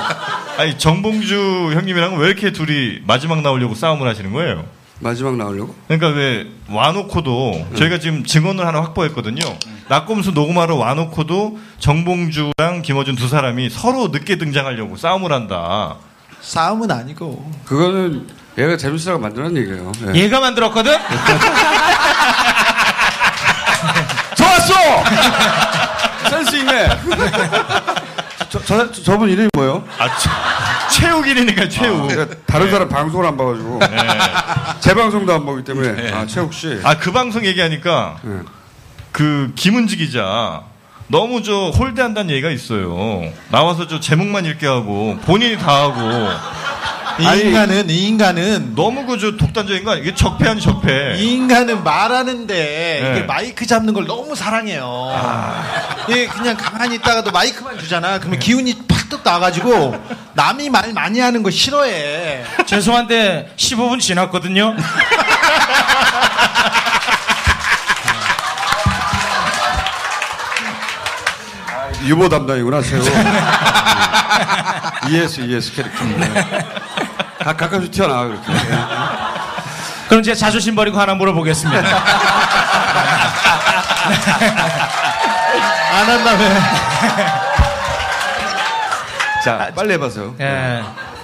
아니 정봉주 형님이랑 왜 이렇게 둘이 마지막 나오려고 싸움을 하시는 거예요? 마지막 나오려고? 그러니까 왜 와놓고도 저희가 지금 증언을 하나 확보했거든요. 낙검수 녹음하러 와놓고도 정봉주랑 김어준 두 사람이 서로 늦게 등장하려고 싸움을 한다. 싸움은 아니고 그거는 얘가 재밌으라고 만들어낸 얘기예요. 예. 얘가 만들었거든. 좋았어! 센스 있네. 저, 저, 저분 이름이 뭐예요? 아 최, 최욱이니까 최욱. 제가 다른 사람 방송을 안 봐가지고. 제 방송도 안 보기 때문에. 아, 최욱 씨. 아 그 방송 얘기하니까 예. 그 김은지 기자 너무 저 홀대한다는 얘기가 있어요. 나와서 저 제목만 읽게 하고 본인이 다 하고 이 아니, 인간은 이 인간은 너무 그저 독단적인 거 아니야? 이게 적폐 아니 적폐. 이 인간은 말하는데 네. 이게 마이크 잡는 걸 너무 사랑해요. 예, 그냥 가만히 있다가도 마이크만 주잖아. 그러면 기운이 팍떡 나가지고 남이 말 많이 하는 거 싫어해. 죄송한데 15분 지났거든요. 유보 담당이구나, 최욱. ES, ES 캐릭터. 네. 가, 가끔씩 튀어나와, 그렇게. 그럼 제가 자존심 버리고 하나 물어보겠습니다. 안 한다며. 자, 빨리 해봐세요. 예.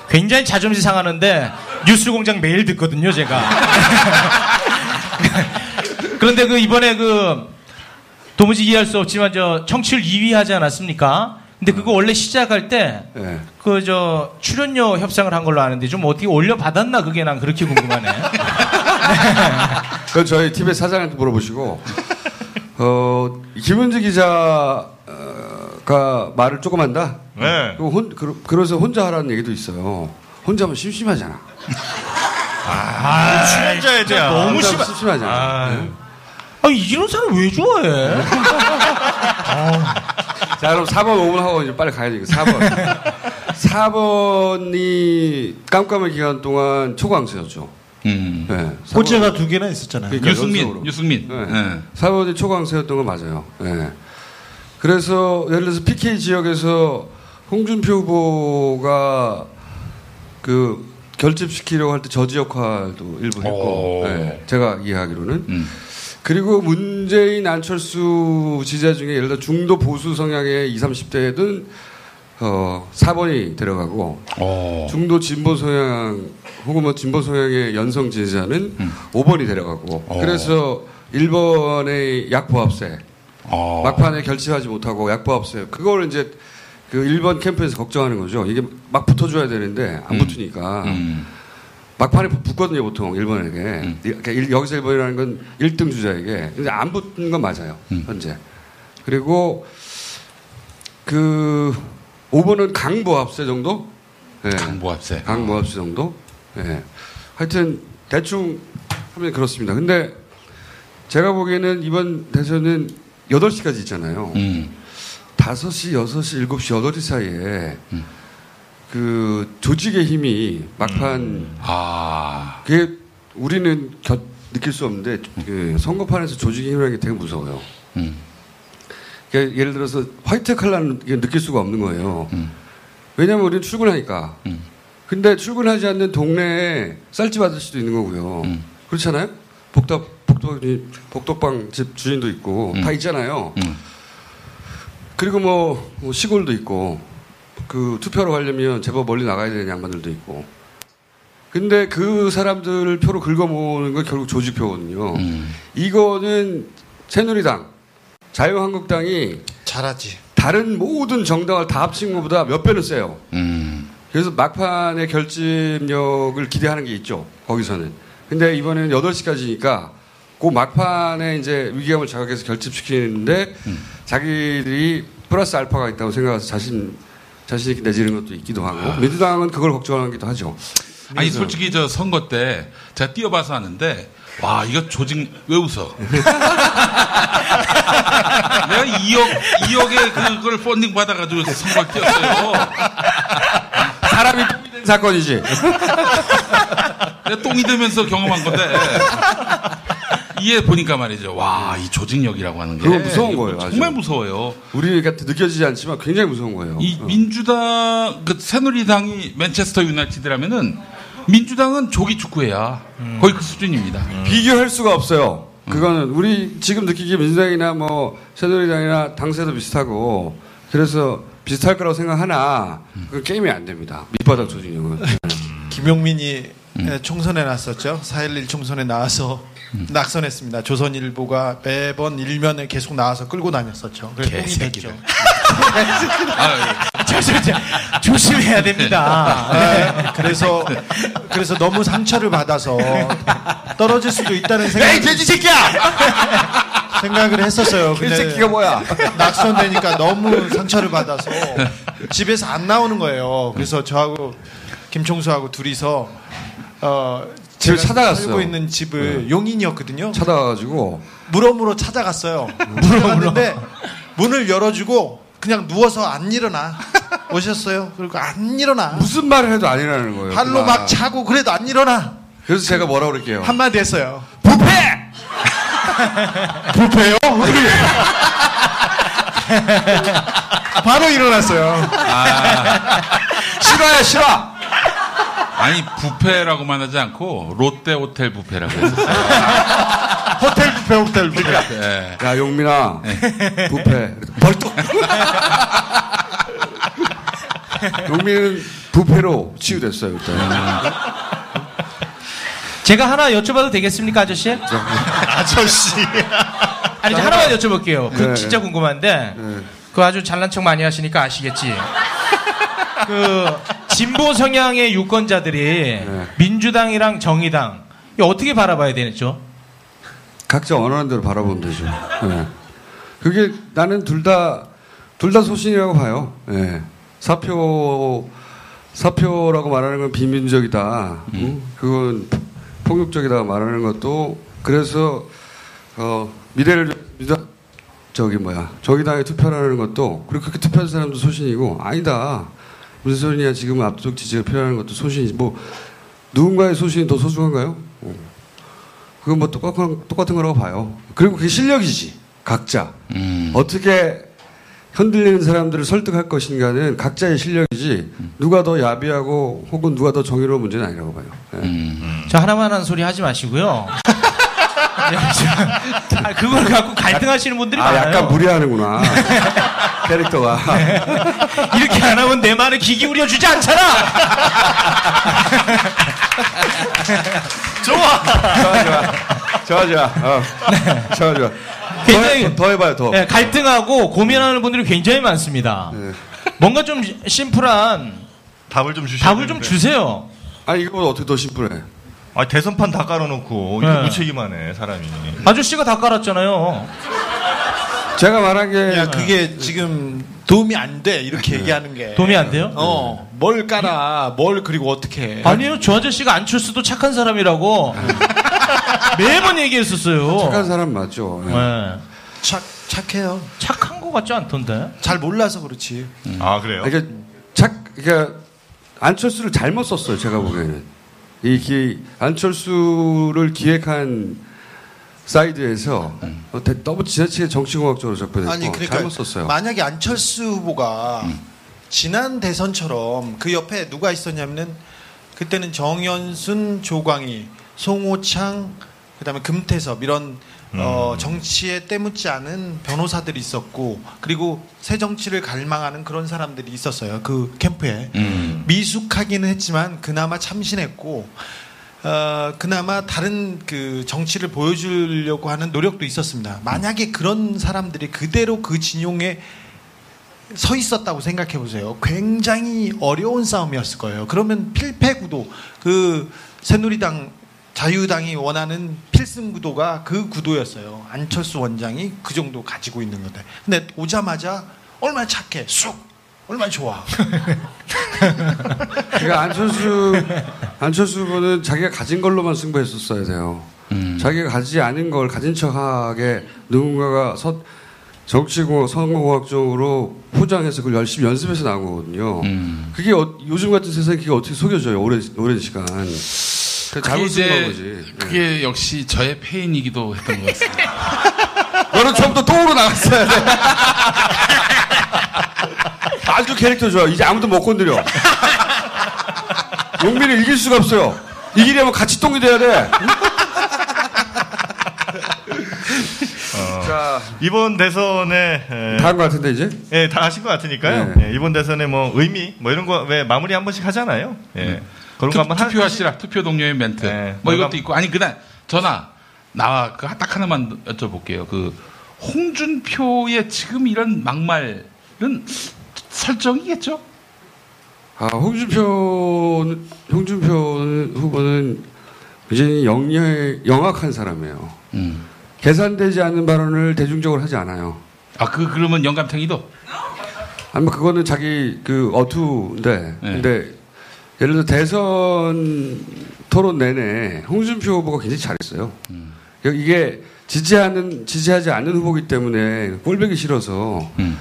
굉장히 자존심 상하는데 뉴스 공장 매일 듣거든요, 제가. 그런데 그 이번에 그 도무지 이해할 수 없지만 저 청취율 2위 하지 않았습니까? 근데 그거 원래 시작할 때 예. 그저 출연료 협상을 한 걸로 아는데 좀 어떻게 올려 받았나 그게 난 그렇게 궁금하네. 그건 저희 TBS 사장한테 물어보시고, 어, 김은지 기자가 말을 조금 한다? 네. 그 혼, 그, 그래서 혼자 하라는 얘기도 있어요. 혼자 하면 심심하잖아. 아, 출연자에 대한 너무 심하- 심심하잖아. 아, 네. 아 이런 사람 왜 좋아해? 자, 그럼 4번, 5번 하고 이제 빨리 가야 되겠어. 4번. 4번이 깜깜한 기간 동안 초강세였죠. 음. 네. 호재가 두 개나 있었잖아요. 그러니까 유승민, 연속으로. 유승민. 네. 예. 4번이 초강세였던 건 맞아요. 예. 그래서 예를 들어서 PK 지역에서 홍준표 후보가 그 결집시키려고 할 때 저지 역할도 일부 했고, 오. 예. 제가 이해하기로는. 음. 그리고 문재인 안철수 지지자 중에 예를 들어 중도 보수 성향의 20, 30대든 어, 4번이 들어가고 어. 중도 진보 성향 혹은 뭐 진보 성향의 연성 지지자는 5번이 데려가고 어. 그래서 1번의 약보합세 어. 막판에 결집하지 못하고 약보합세 그걸 이제 그 1번 캠프에서 걱정하는 거죠. 이게 막 붙어줘야 되는데 안 음. 붙으니까 음. 막판에 붙거든요, 보통 일본에게. 그러니까 일- 여기서 일본이라는 건 1등 주자에게. 근데 안 붙는 건 맞아요, 현재. 그리고 그 5번은 강보합세 정도? 예. 강보합세. 강보합세 정도? 예. 하여튼 대충 하면 그렇습니다. 근데 제가 보기에는 이번 대선은 8시까지 있잖아요. 음. 5시, 6시, 7시, 8시 사이에 그 조직의 힘이 막판 아. 그게 우리는 겨- 느낄 수 없는데 그 선거판에서 조직의 힘이라는 게 되게 무서워요. 음. 그러니까 예를 들어서 화이트 칼라는 느낄 수가 없는 거예요. 음. 왜냐하면 우리는 출근하니까. 음. 근데 출근하지 않는 동네에 쌀집 받을 수도 있는 거고요. 음. 그렇잖아요? 복덕, 복덕, 복덕방 집 주인도 있고 음. 다 있잖아요. 음. 그리고 뭐, 뭐 시골도 있고 그 투표로 가려면 제법 멀리 나가야 되는 양반들도 있고. 근데 그 사람들 표로 긁어모으는 건 결국 조직표거든요. 음. 이거는 새누리당, 자유한국당이 잘하지. 다른 모든 정당을 다 합친 것보다 몇 배는 세요. 음. 그래서 막판의 결집력을 기대하는 게 있죠. 거기서는. 근데 이번에는 8시까지니까 그 막판에 이제 위기감을 자극해서 결집시키는데 자기들이 플러스 알파가 있다고 생각해서 자신, 자신 있게 내지는 것도 있기도 하고 민주당은 그걸 걱정하기도 하죠. 아니 솔직히 저 선거 때 제가 뛰어봐서 아는데 와 이거 조직 왜 웃어? 내가 2억 2억의 그걸 펀딩 받아가지고 선거를 뛰었어요. 사람이 똥이 된 사건이지. 내가 똥이 되면서 경험한 건데 이해 보니까 말이죠. 와 이 조직력이라고 하는 게 그건 무서운 거예요, 아주. 정말 무서워요. 우리가 느껴지지 않지만 굉장히 무서운 거예요. 이 어. 민주당 그 새누리당이 맨체스터 유나이티드라면은 민주당은 조기 축구회야. 거의 그 수준입니다. 비교할 수가 없어요. 그거는 우리 지금 느끼기에 민주당이나 뭐 새누리당이나 당세도 비슷하고 그래서 비슷할 거라고 생각하나 그 게임이 안 됩니다. 밑바닥 조직력은. 김용민이 예, 총선에 나섰죠. 4.11 총선에 나와서 낙선했습니다. 조선일보가 매번 일면에 계속 나와서 끌고 다녔었죠. 그래서 뽕이 됐죠. 저, 저, 저, 조심해야 됩니다. 네, 그래서 그래서 너무 상처를 받아서 떨어질 수도 있다는 생각. 돼지 새끼야! 생각을 했었어요. 이 새끼가 뭐야? 낙선되니까 너무 상처를 받아서 집에서 안 나오는 거예요. 그래서 저하고 김총수하고 둘이서 어 집을 찾아갔어요. 네. 살고 있는 집을 용인이었거든요. 찾아와가지고 물어물어 찾아갔어요. 찾아갔는데 문을 열어주고 그냥 누워서 안 일어나 오셨어요. 그리고 안 일어나. 무슨 말을 해도 아니라는 거예요. 발로. 막 차고 그래도 안 일어나. 그래서 제가 뭐라 그럴게요. 한마디 했어요. 부패! 부패요? 바로 일어났어요. 싫어요, 싫어! 아니 부페라고만 하지 않고 롯데 호텔 부페라고 했었어요. 호텔 부패, 호텔 부패. 예. 야, 용민아. 부패. 벌떡! 용민은 부패로 치유됐어요, 일단. 제가 하나 여쭤봐도 되겠습니까, 아저씨? 아저씨. 아니, 이제 하나만 여쭤볼게요. 그 네. 진짜 궁금한데, 네. 그 아주 잘난 척 많이 하시니까 아시겠지. 그 진보 성향의 유권자들이 네. 민주당이랑 정의당 어떻게 바라봐야 되겠죠? 각자 원하는 대로 바라보면 되죠. 예. 그게 나는 둘 다, 둘 다 소신이라고 봐요. 예. 사표, 사표라고 말하는 건 비민주적이다. 응? 그건 폭력적이다 말하는 것도 그래서, 어, 미래를, 민주, 저기 뭐야, 저기당에 투표하는 것도 그렇게 투표한 사람도 소신이고 아니다. 무슨 소리냐 지금 압도적 지지가 필요한 것도 소신이지. 뭐, 누군가의 소신이 더 소중한가요? 어. 그건 뭐 똑같은, 똑같은 거라고 봐요. 그리고 그게 실력이지. 각자. 음. 어떻게 흔들리는 사람들을 설득할 것인가는 각자의 실력이지 누가 더 야비하고 혹은 누가 더 정의로운 문제는 아니라고 봐요. 예. 음. 저 하나만 하는 소리 하지 마시고요. 네, 저- 아, 그걸 갖고 갈등하시는 분들이 아, 많아요. 약간 무리하는구나. 캐릭터가. 이렇게 안 하면 내 말에 귀 기울여 주지 않잖아. 좋아, 좋아. 좋아, 좋아. 어. 좋아, 좋아. 더, 굉장히- 해, 더 해봐요, 더. 네, 갈등하고 고민하는 분들이 굉장히 많습니다. 네. 뭔가 좀 심플한 답을 좀 주시죠. 답을 좀 주세요. 아니 이거보다 어떻게 더 심플해? 아, 대선판 다 깔아놓고 이거 네. 무책임하네 사람이. 아저씨가 다 깔았잖아요. 제가 말한 게야 그게 지금 도움이 안 돼 이렇게 얘기하는 게 도움이 안 돼요? 어, 뭘 깔아, 뭘 그리고 어떻게 해. 아니요, 저 아저씨가 안철수도 착한 사람이라고 매번 얘기했었어요. 착한 사람 맞죠. 예. 네. 착 착해요. 착한 것 같지 않던데? 잘 몰라서 그렇지. 아 그래요? 그러니까 착 그러니까 안철수를 잘못 썼어요. 제가 보기에는 이 기, 안철수를 기획한 사이드에서 어, 대- 너무 지나치게 정치공학적으로 접근했고 아니 그러니까 잘못 썼어요. 만약에 안철수 후보가 지난 대선처럼 그 옆에 누가 있었냐면은 그때는 정연순, 조광희, 송호창, 그다음에 금태섭 이런 어, 정치에 때묻지 않은 변호사들이 있었고 그리고 새 정치를 갈망하는 그런 사람들이 있었어요 그 캠프에 음. 미숙하기는 했지만 그나마 참신했고 어, 그나마 다른 그 정치를 보여주려고 하는 노력도 있었습니다. 만약에 그런 사람들이 그대로 그 진용에 서 있었다고 생각해 보세요. 굉장히 어려운 싸움이었을 거예요. 그러면 필패 구도, 그 새누리당, 자유당이 원하는 필승 구도가 그 구도였어요. 안철수 원장이 그 정도 가지고 있는 건데. 근데 오자마자 얼마나 착해, 쑥, 얼마나 좋아. 그러니까 안철수 안철수 후보는 자기가 가진 걸로만 승부했었어야 돼요. 음. 자기가 가지지 않은 걸 가진 척하게 누군가가 서, 정치공학, 선거공학적으로 포장해서 그걸 열심히 연습해서 나온 거거든요. 음. 그게 어- 요즘 같은 세상에 그게 어떻게 속여져요? 오랜, 오랜 시간. 잘못 쓴 이제 거지. 네. 그게 역시 저의 패인이기도 했던 것 같습니다. 너는 처음부터 똥으로 나갔어야 돼. 아주 캐릭터 좋아. 이제 아무도 못 건드려. 용민을 이길 수가 없어요. 이기려면 같이 똥이 돼야 돼. 자, 이번 대선에 에, 다한 것 같은데 이제? 예, 다 아실 것 같으니까요. 네. 예, 이번 대선에 뭐 의미 뭐 이런 거 왜 마무리 한 번씩 하잖아요. 예. 그런 거 투, 한번 하- 투표하시라 투표 독려의 멘트. 네. 뭐 이것도 있고 아니 그날 전화 나와 그 딱 하나만 여쭤볼게요. 그 홍준표의 지금 이런 막말은 설정이겠죠? 아, 홍준표, 홍준표 후보는 굉장히 영리, 영악한 사람이에요. 음. 계산되지 않는 발언을 대중적으로 하지 않아요. 아 그 그러면 영감탱이도 아니, 뭐 그거는 자기 그 어투인데, 네. 근데 예를 들어 대선 토론 내내 홍준표 후보가 굉장히 잘했어요. 음. 이게 지지하는, 지지하지 않는 후보기 때문에 꼴보기 싫어서 음.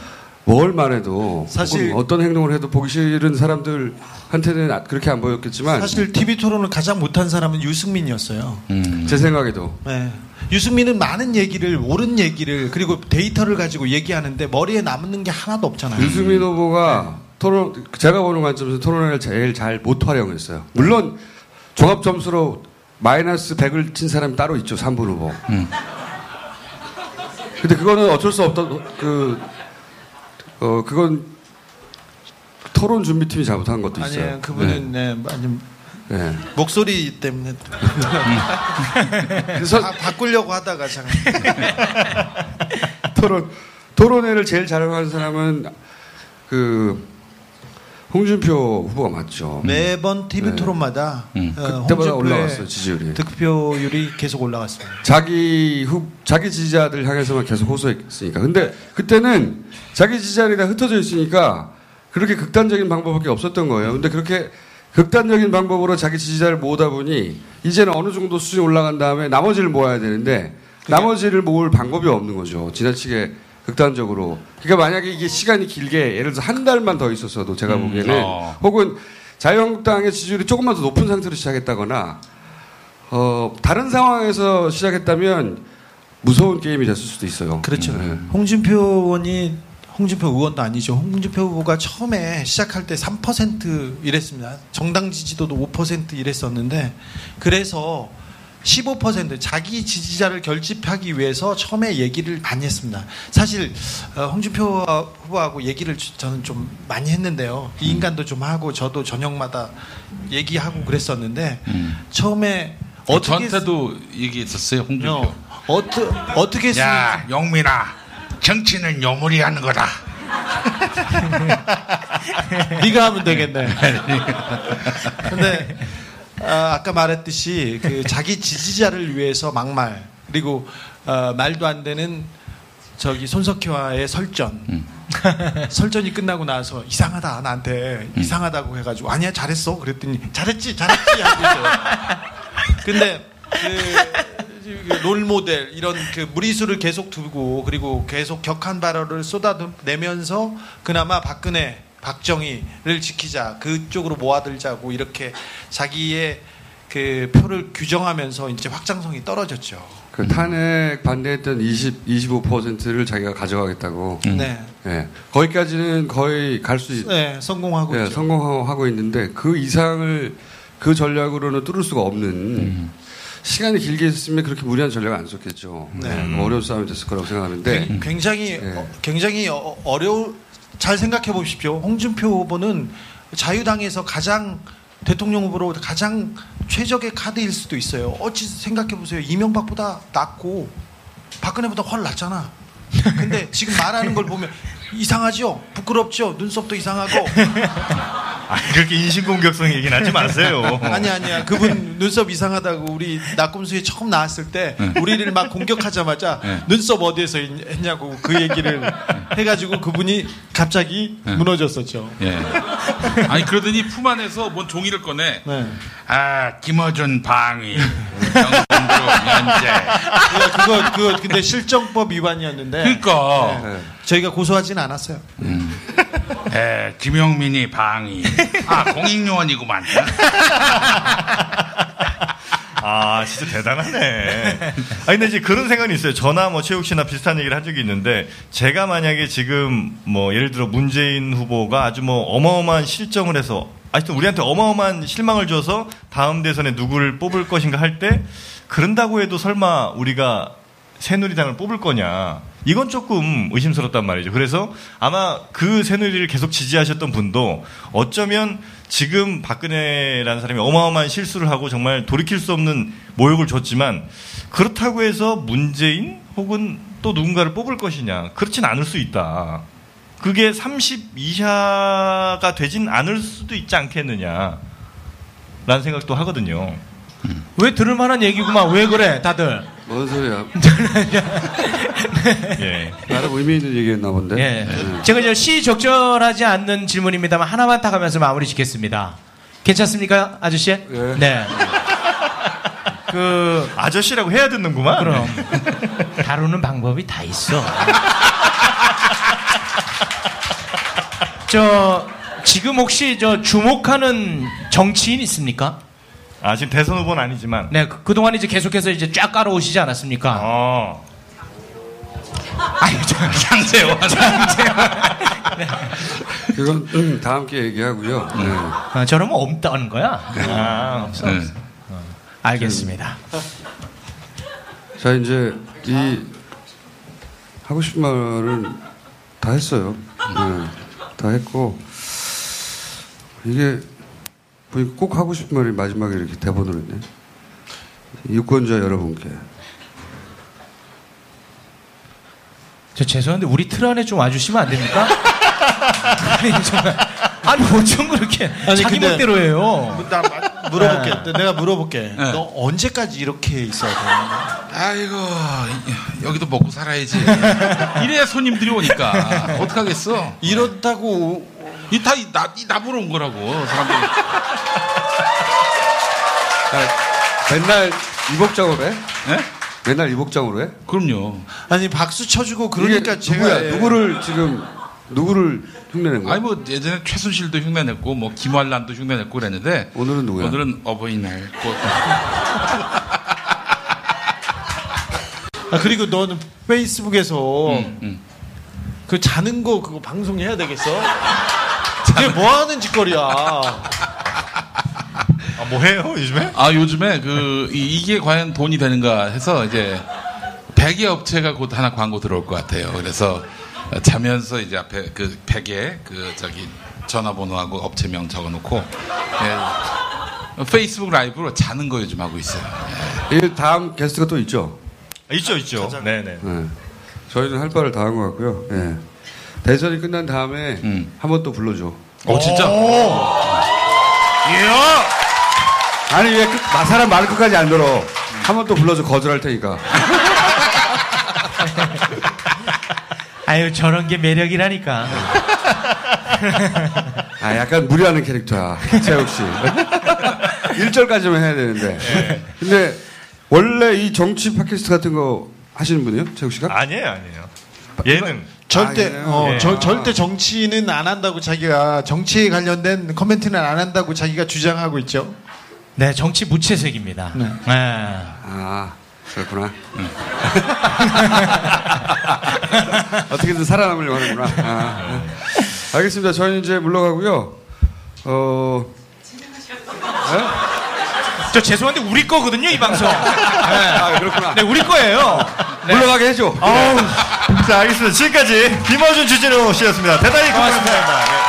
뭘 말해도 사실- 어떤 행동을 해도 보기 싫은 사람들한테는 아- 그렇게 안 보였겠지만 사실 TV 토론을 가장 못한 사람은 유승민이었어요. 음. 제 생각에도 네. 유승민은 많은 얘기를 옳은 얘기를 그리고 데이터를 가지고 얘기하는데 머리에 남는 게 하나도 없잖아요. 유승민 후보가 토론 제가 보는 관점에서 토론회를 제일 잘 못 활용했어요. 물론 종합 점수로 마이너스 100을 친 사람이 따로 있죠. 3분 후보. 음. 근데 그거는 어쩔 수 없던 그 어, 그건 토론 준비팀이 잘못한 것도 있어요. 아니에요. 그분은 네. 네. 네. 목소리 때문에 그래서 다 바꾸려고 하다가 잠깐 토론 토론회를 제일 잘 하는 사람은 그 홍준표 후보가 맞죠. 매번 TV 네. 토론마다 음. 어, 그때마다 올라갔어요 지지율이. 득표율이 계속 올라갔습니다. 자기 후 자기 지지자들 향해서만 계속 호소했으니까. 근데 그때는 자기 지지자들이 다 흩어져 있으니까 그렇게 극단적인 방법밖에 없었던 거예요. 근데 그렇게 극단적인 방법으로 자기 지지자를 모으다 보니 이제는 어느 정도 수준이 올라간 다음에 나머지를 모아야 되는데 나머지를 모을 방법이 없는 거죠. 지나치게 극단적으로. 그러니까 만약에 이게 시간이 길게 예를 들어서 한 달만 더 있었어도 제가 음, 보기에는 어. 혹은 자유한국당의 지지율이 조금만 더 높은 상태로 시작했다거나 어, 다른 상황에서 시작했다면 무서운 게임이 됐을 수도 있어요. 그렇죠. 네. 홍준표 의원이 홍준표 의원도 아니죠. 홍준표 후보가 처음에 시작할 때 3% 이랬습니다. 정당 지지도도 5% 이랬었는데 그래서 15% 자기 지지자를 결집하기 위해서 처음에 얘기를 많이 했습니다. 사실 어, 홍준표 후보하고 얘기를 주- 저는 좀 많이 했는데요. 이 인간도 좀 하고 저도 저녁마다 얘기하고 그랬었는데 음. 처음에 어떻게 저한테도 얘기했었어요 홍준표. 어, 어떻게 어떻게 야 용민아 정치는 요물이 하는 거다. 네가 하면 되겠네. 근데 아, 아까 말했듯이 그 자기 지지자를 위해서 막말 그리고 어, 말도 안 되는 저기 손석희와의 설전. 설전이 끝나고 나서 이상하다 나한테. 이상하다고 해가지고 아니야 잘했어. 그랬더니 잘했지 잘했지 하고. 근데 그 롤 모델 이런 그 무리수를 계속 두고 그리고 계속 격한 발언을 쏟아내면서 그나마 박근혜 박정희를 지키자 그쪽으로 모아들자고 이렇게 자기의 그 표를 규정하면서 이제 확장성이 떨어졌죠. 그 탄핵 반대했던 20, 25%를 자기가 가져가겠다고. 네, 예. 거기까지는 거의 갈 수 있, 네 성공하고 예, 있죠. 성공하고 있는데 그 이상을 그 전략으로는 뚫을 수가 없는 시간이 길게 있었으면 그렇게 무리한 전략을 안 썼겠죠. 네. 예, 어려운 싸움이 됐을 거라고 생각하는데 굉장히 네. 어, 굉장히 어, 어려울 잘 생각해 보십시오. 홍준표 후보는 자유당에서 가장 대통령 후보로 가장 최적의 카드일 수도 있어요. 어찌 생각해 보세요. 이명박보다 낫고 박근혜보다 훨 낫잖아. 근데 지금 말하는 걸 보면 이상하죠? 부끄럽죠? 눈썹도 이상하고 아, 그렇게 인신공격성 얘기는 하지 마세요. 아니 아니야 그분 눈썹 이상하다고 우리 낙곰수에 처음 나왔을 때 우리를 막 공격하자마자 눈썹 어디에서 했- 했냐고 그 얘기를 해가지고 그분이 갑자기 무너졌었죠. 예. 아니 그러더니 품 안에서 뭔 종이를 꺼내. 네. 아 김어준 방위, 연재. 그거, 그거 근데 실정법 위반이었는데 그러니까 네. 저희가 고소하진 않았어요. 에, 김용민이 방위. 아 공익요원이구만. 아, 진짜 대단하네. 아, 근데 이제 그런 생각이 있어요. 저나 뭐 최욱 씨나 비슷한 얘기를 한 적이 있는데, 제가 만약에 지금 뭐 예를 들어 문재인 후보가 아주 뭐 어마어마한 실정을 해서, 하여튼 우리한테 어마어마한 실망을 줘서 다음 대선에 누구를 뽑을 것인가 할 때, 그런다고 해도 설마 우리가 새누리당을 뽑을 거냐. 이건 조금 의심스럽단 말이죠. 그래서 아마 그 새누리를 계속 지지하셨던 분도 어쩌면 지금 박근혜라는 사람이 어마어마한 실수를 하고 정말 돌이킬 수 없는 모욕을 줬지만 그렇다고 해서 문재인 혹은 또 누군가를 뽑을 것이냐. 그렇진 않을 수 있다. 그게 30 이하가 되진 않을 수도 있지 않겠느냐. 라는 생각도 하거든요. 왜 들을 만한 얘기구만. 왜 그래, 다들? 뭔 소리야? 예. 나름 의미 있는 얘기였나 본데. 예. 네. 제가 이제 시 적절하지 않는 질문입니다만 하나만 딱 하면서 마무리 짓겠습니다. 괜찮습니까, 아저씨? 예. 네. 그, 아저씨라고 해야 듣는구만. 그럼. 다루는 방법이 다 있어. 저, 지금 혹시 저 주목하는 정치인 있습니까? 아, 지금 대선 후보는 아니지만. 네, 그, 그동안 이제 계속해서 이제 쫙 깔아오시지 않았습니까? 어. 아니, 저, 장세원. 그건 음, 다 함께 얘기하고요. 네. 어, 저러면 없다는 거야? 아, 없어. 네. 알겠습니다. 자 이제 이 하고 싶은 말은 다 했어요. 네, 다 했고 이게 꼭 하고 싶은 말이 마지막에 이렇게 대본으로 있네. 유권자 여러분께 저 죄송한데 우리 틀 안에 좀 와주시면 안 됩니까? 아니 정말 아니 어쩜 그렇게 아니, 자기 근데- 멋대로 해요. 나 마- 물어볼게. 내가 물어볼게. 네. 너 언제까지 이렇게 있어야 되는 거야? 아이고 이- 여기도 먹고 살아야지. 이래야 손님들이 오니까 어떡하겠어. 이렇다고 이다 이 나보러 온 거라고 사람들이. 맨날 이복장으로 해? 예? 맨날 이 복장으로 해? 그럼요. 아니 박수 쳐주고 그러니까 제가 누구야? 예. 누구를 지금 누구를 흉내낸 거야? 아니 뭐 예전에 최순실도 흉내냈고 뭐 김환란도 흉내냈고 그랬는데 오늘은 누구야? 오늘은 어버이날 꽃. 아, 그리고 너는 페이스북에서 음, 음. 그 자는 거 그거 방송해야 되겠어? 그게 뭐 하는 짓거리야? 아, 뭐 해요, 요즘에? 아 요즘에 그 이- 이게 과연 돈이 되는가 해서 이제 베개 업체가 곧 하나 광고 들어올 것 같아요. 그래서 자면서 이제 앞에 그 베개 그 저기 전화번호하고 업체명 적어놓고 예. 페이스북 라이브로 자는 거 요즘 하고 있어요. 이 다음 게스트가 또 있죠. 있죠, 있죠. 네네. 네. 저희는 할 바를 다 한 것 같고요. 예. 대선이 끝난 다음에 음. 한번 또 불러줘. 어 진짜? 이야! 아니 왜 그, 나 사람 말 끝까지 안 들어? 한 번 또 불러서 거절할 테니까. 아유 저런 게 매력이라니까. 아 약간 무리하는 캐릭터야 최욱 씨. 1절까지만 해야 되는데. 근데 원래 이 정치 팟캐스트 같은 거 하시는 분이요, 최욱 씨가? 아니에요, 아니에요. 예능. 절대 아, 예. 어, 예. 저- 절대 정치는 안 한다고 자기가 정치에 관련된 코멘트는 안 한다고 자기가 주장하고 있죠. 네 정치 무채색입니다. 네. 네. 아 그렇구나. 어떻게든 살아남으려고 하는구나. 아. 알겠습니다. 저희는 이제 물러가고요. 어. 저 죄송한데 우리 거거든요 이 방송. 네. 아 그렇구나. 네 우리 거예요. 물러가게 해줘. 자, 알겠습니다. 지금까지 김어준 주진우 씨였습니다. 대단히 고맙습니다.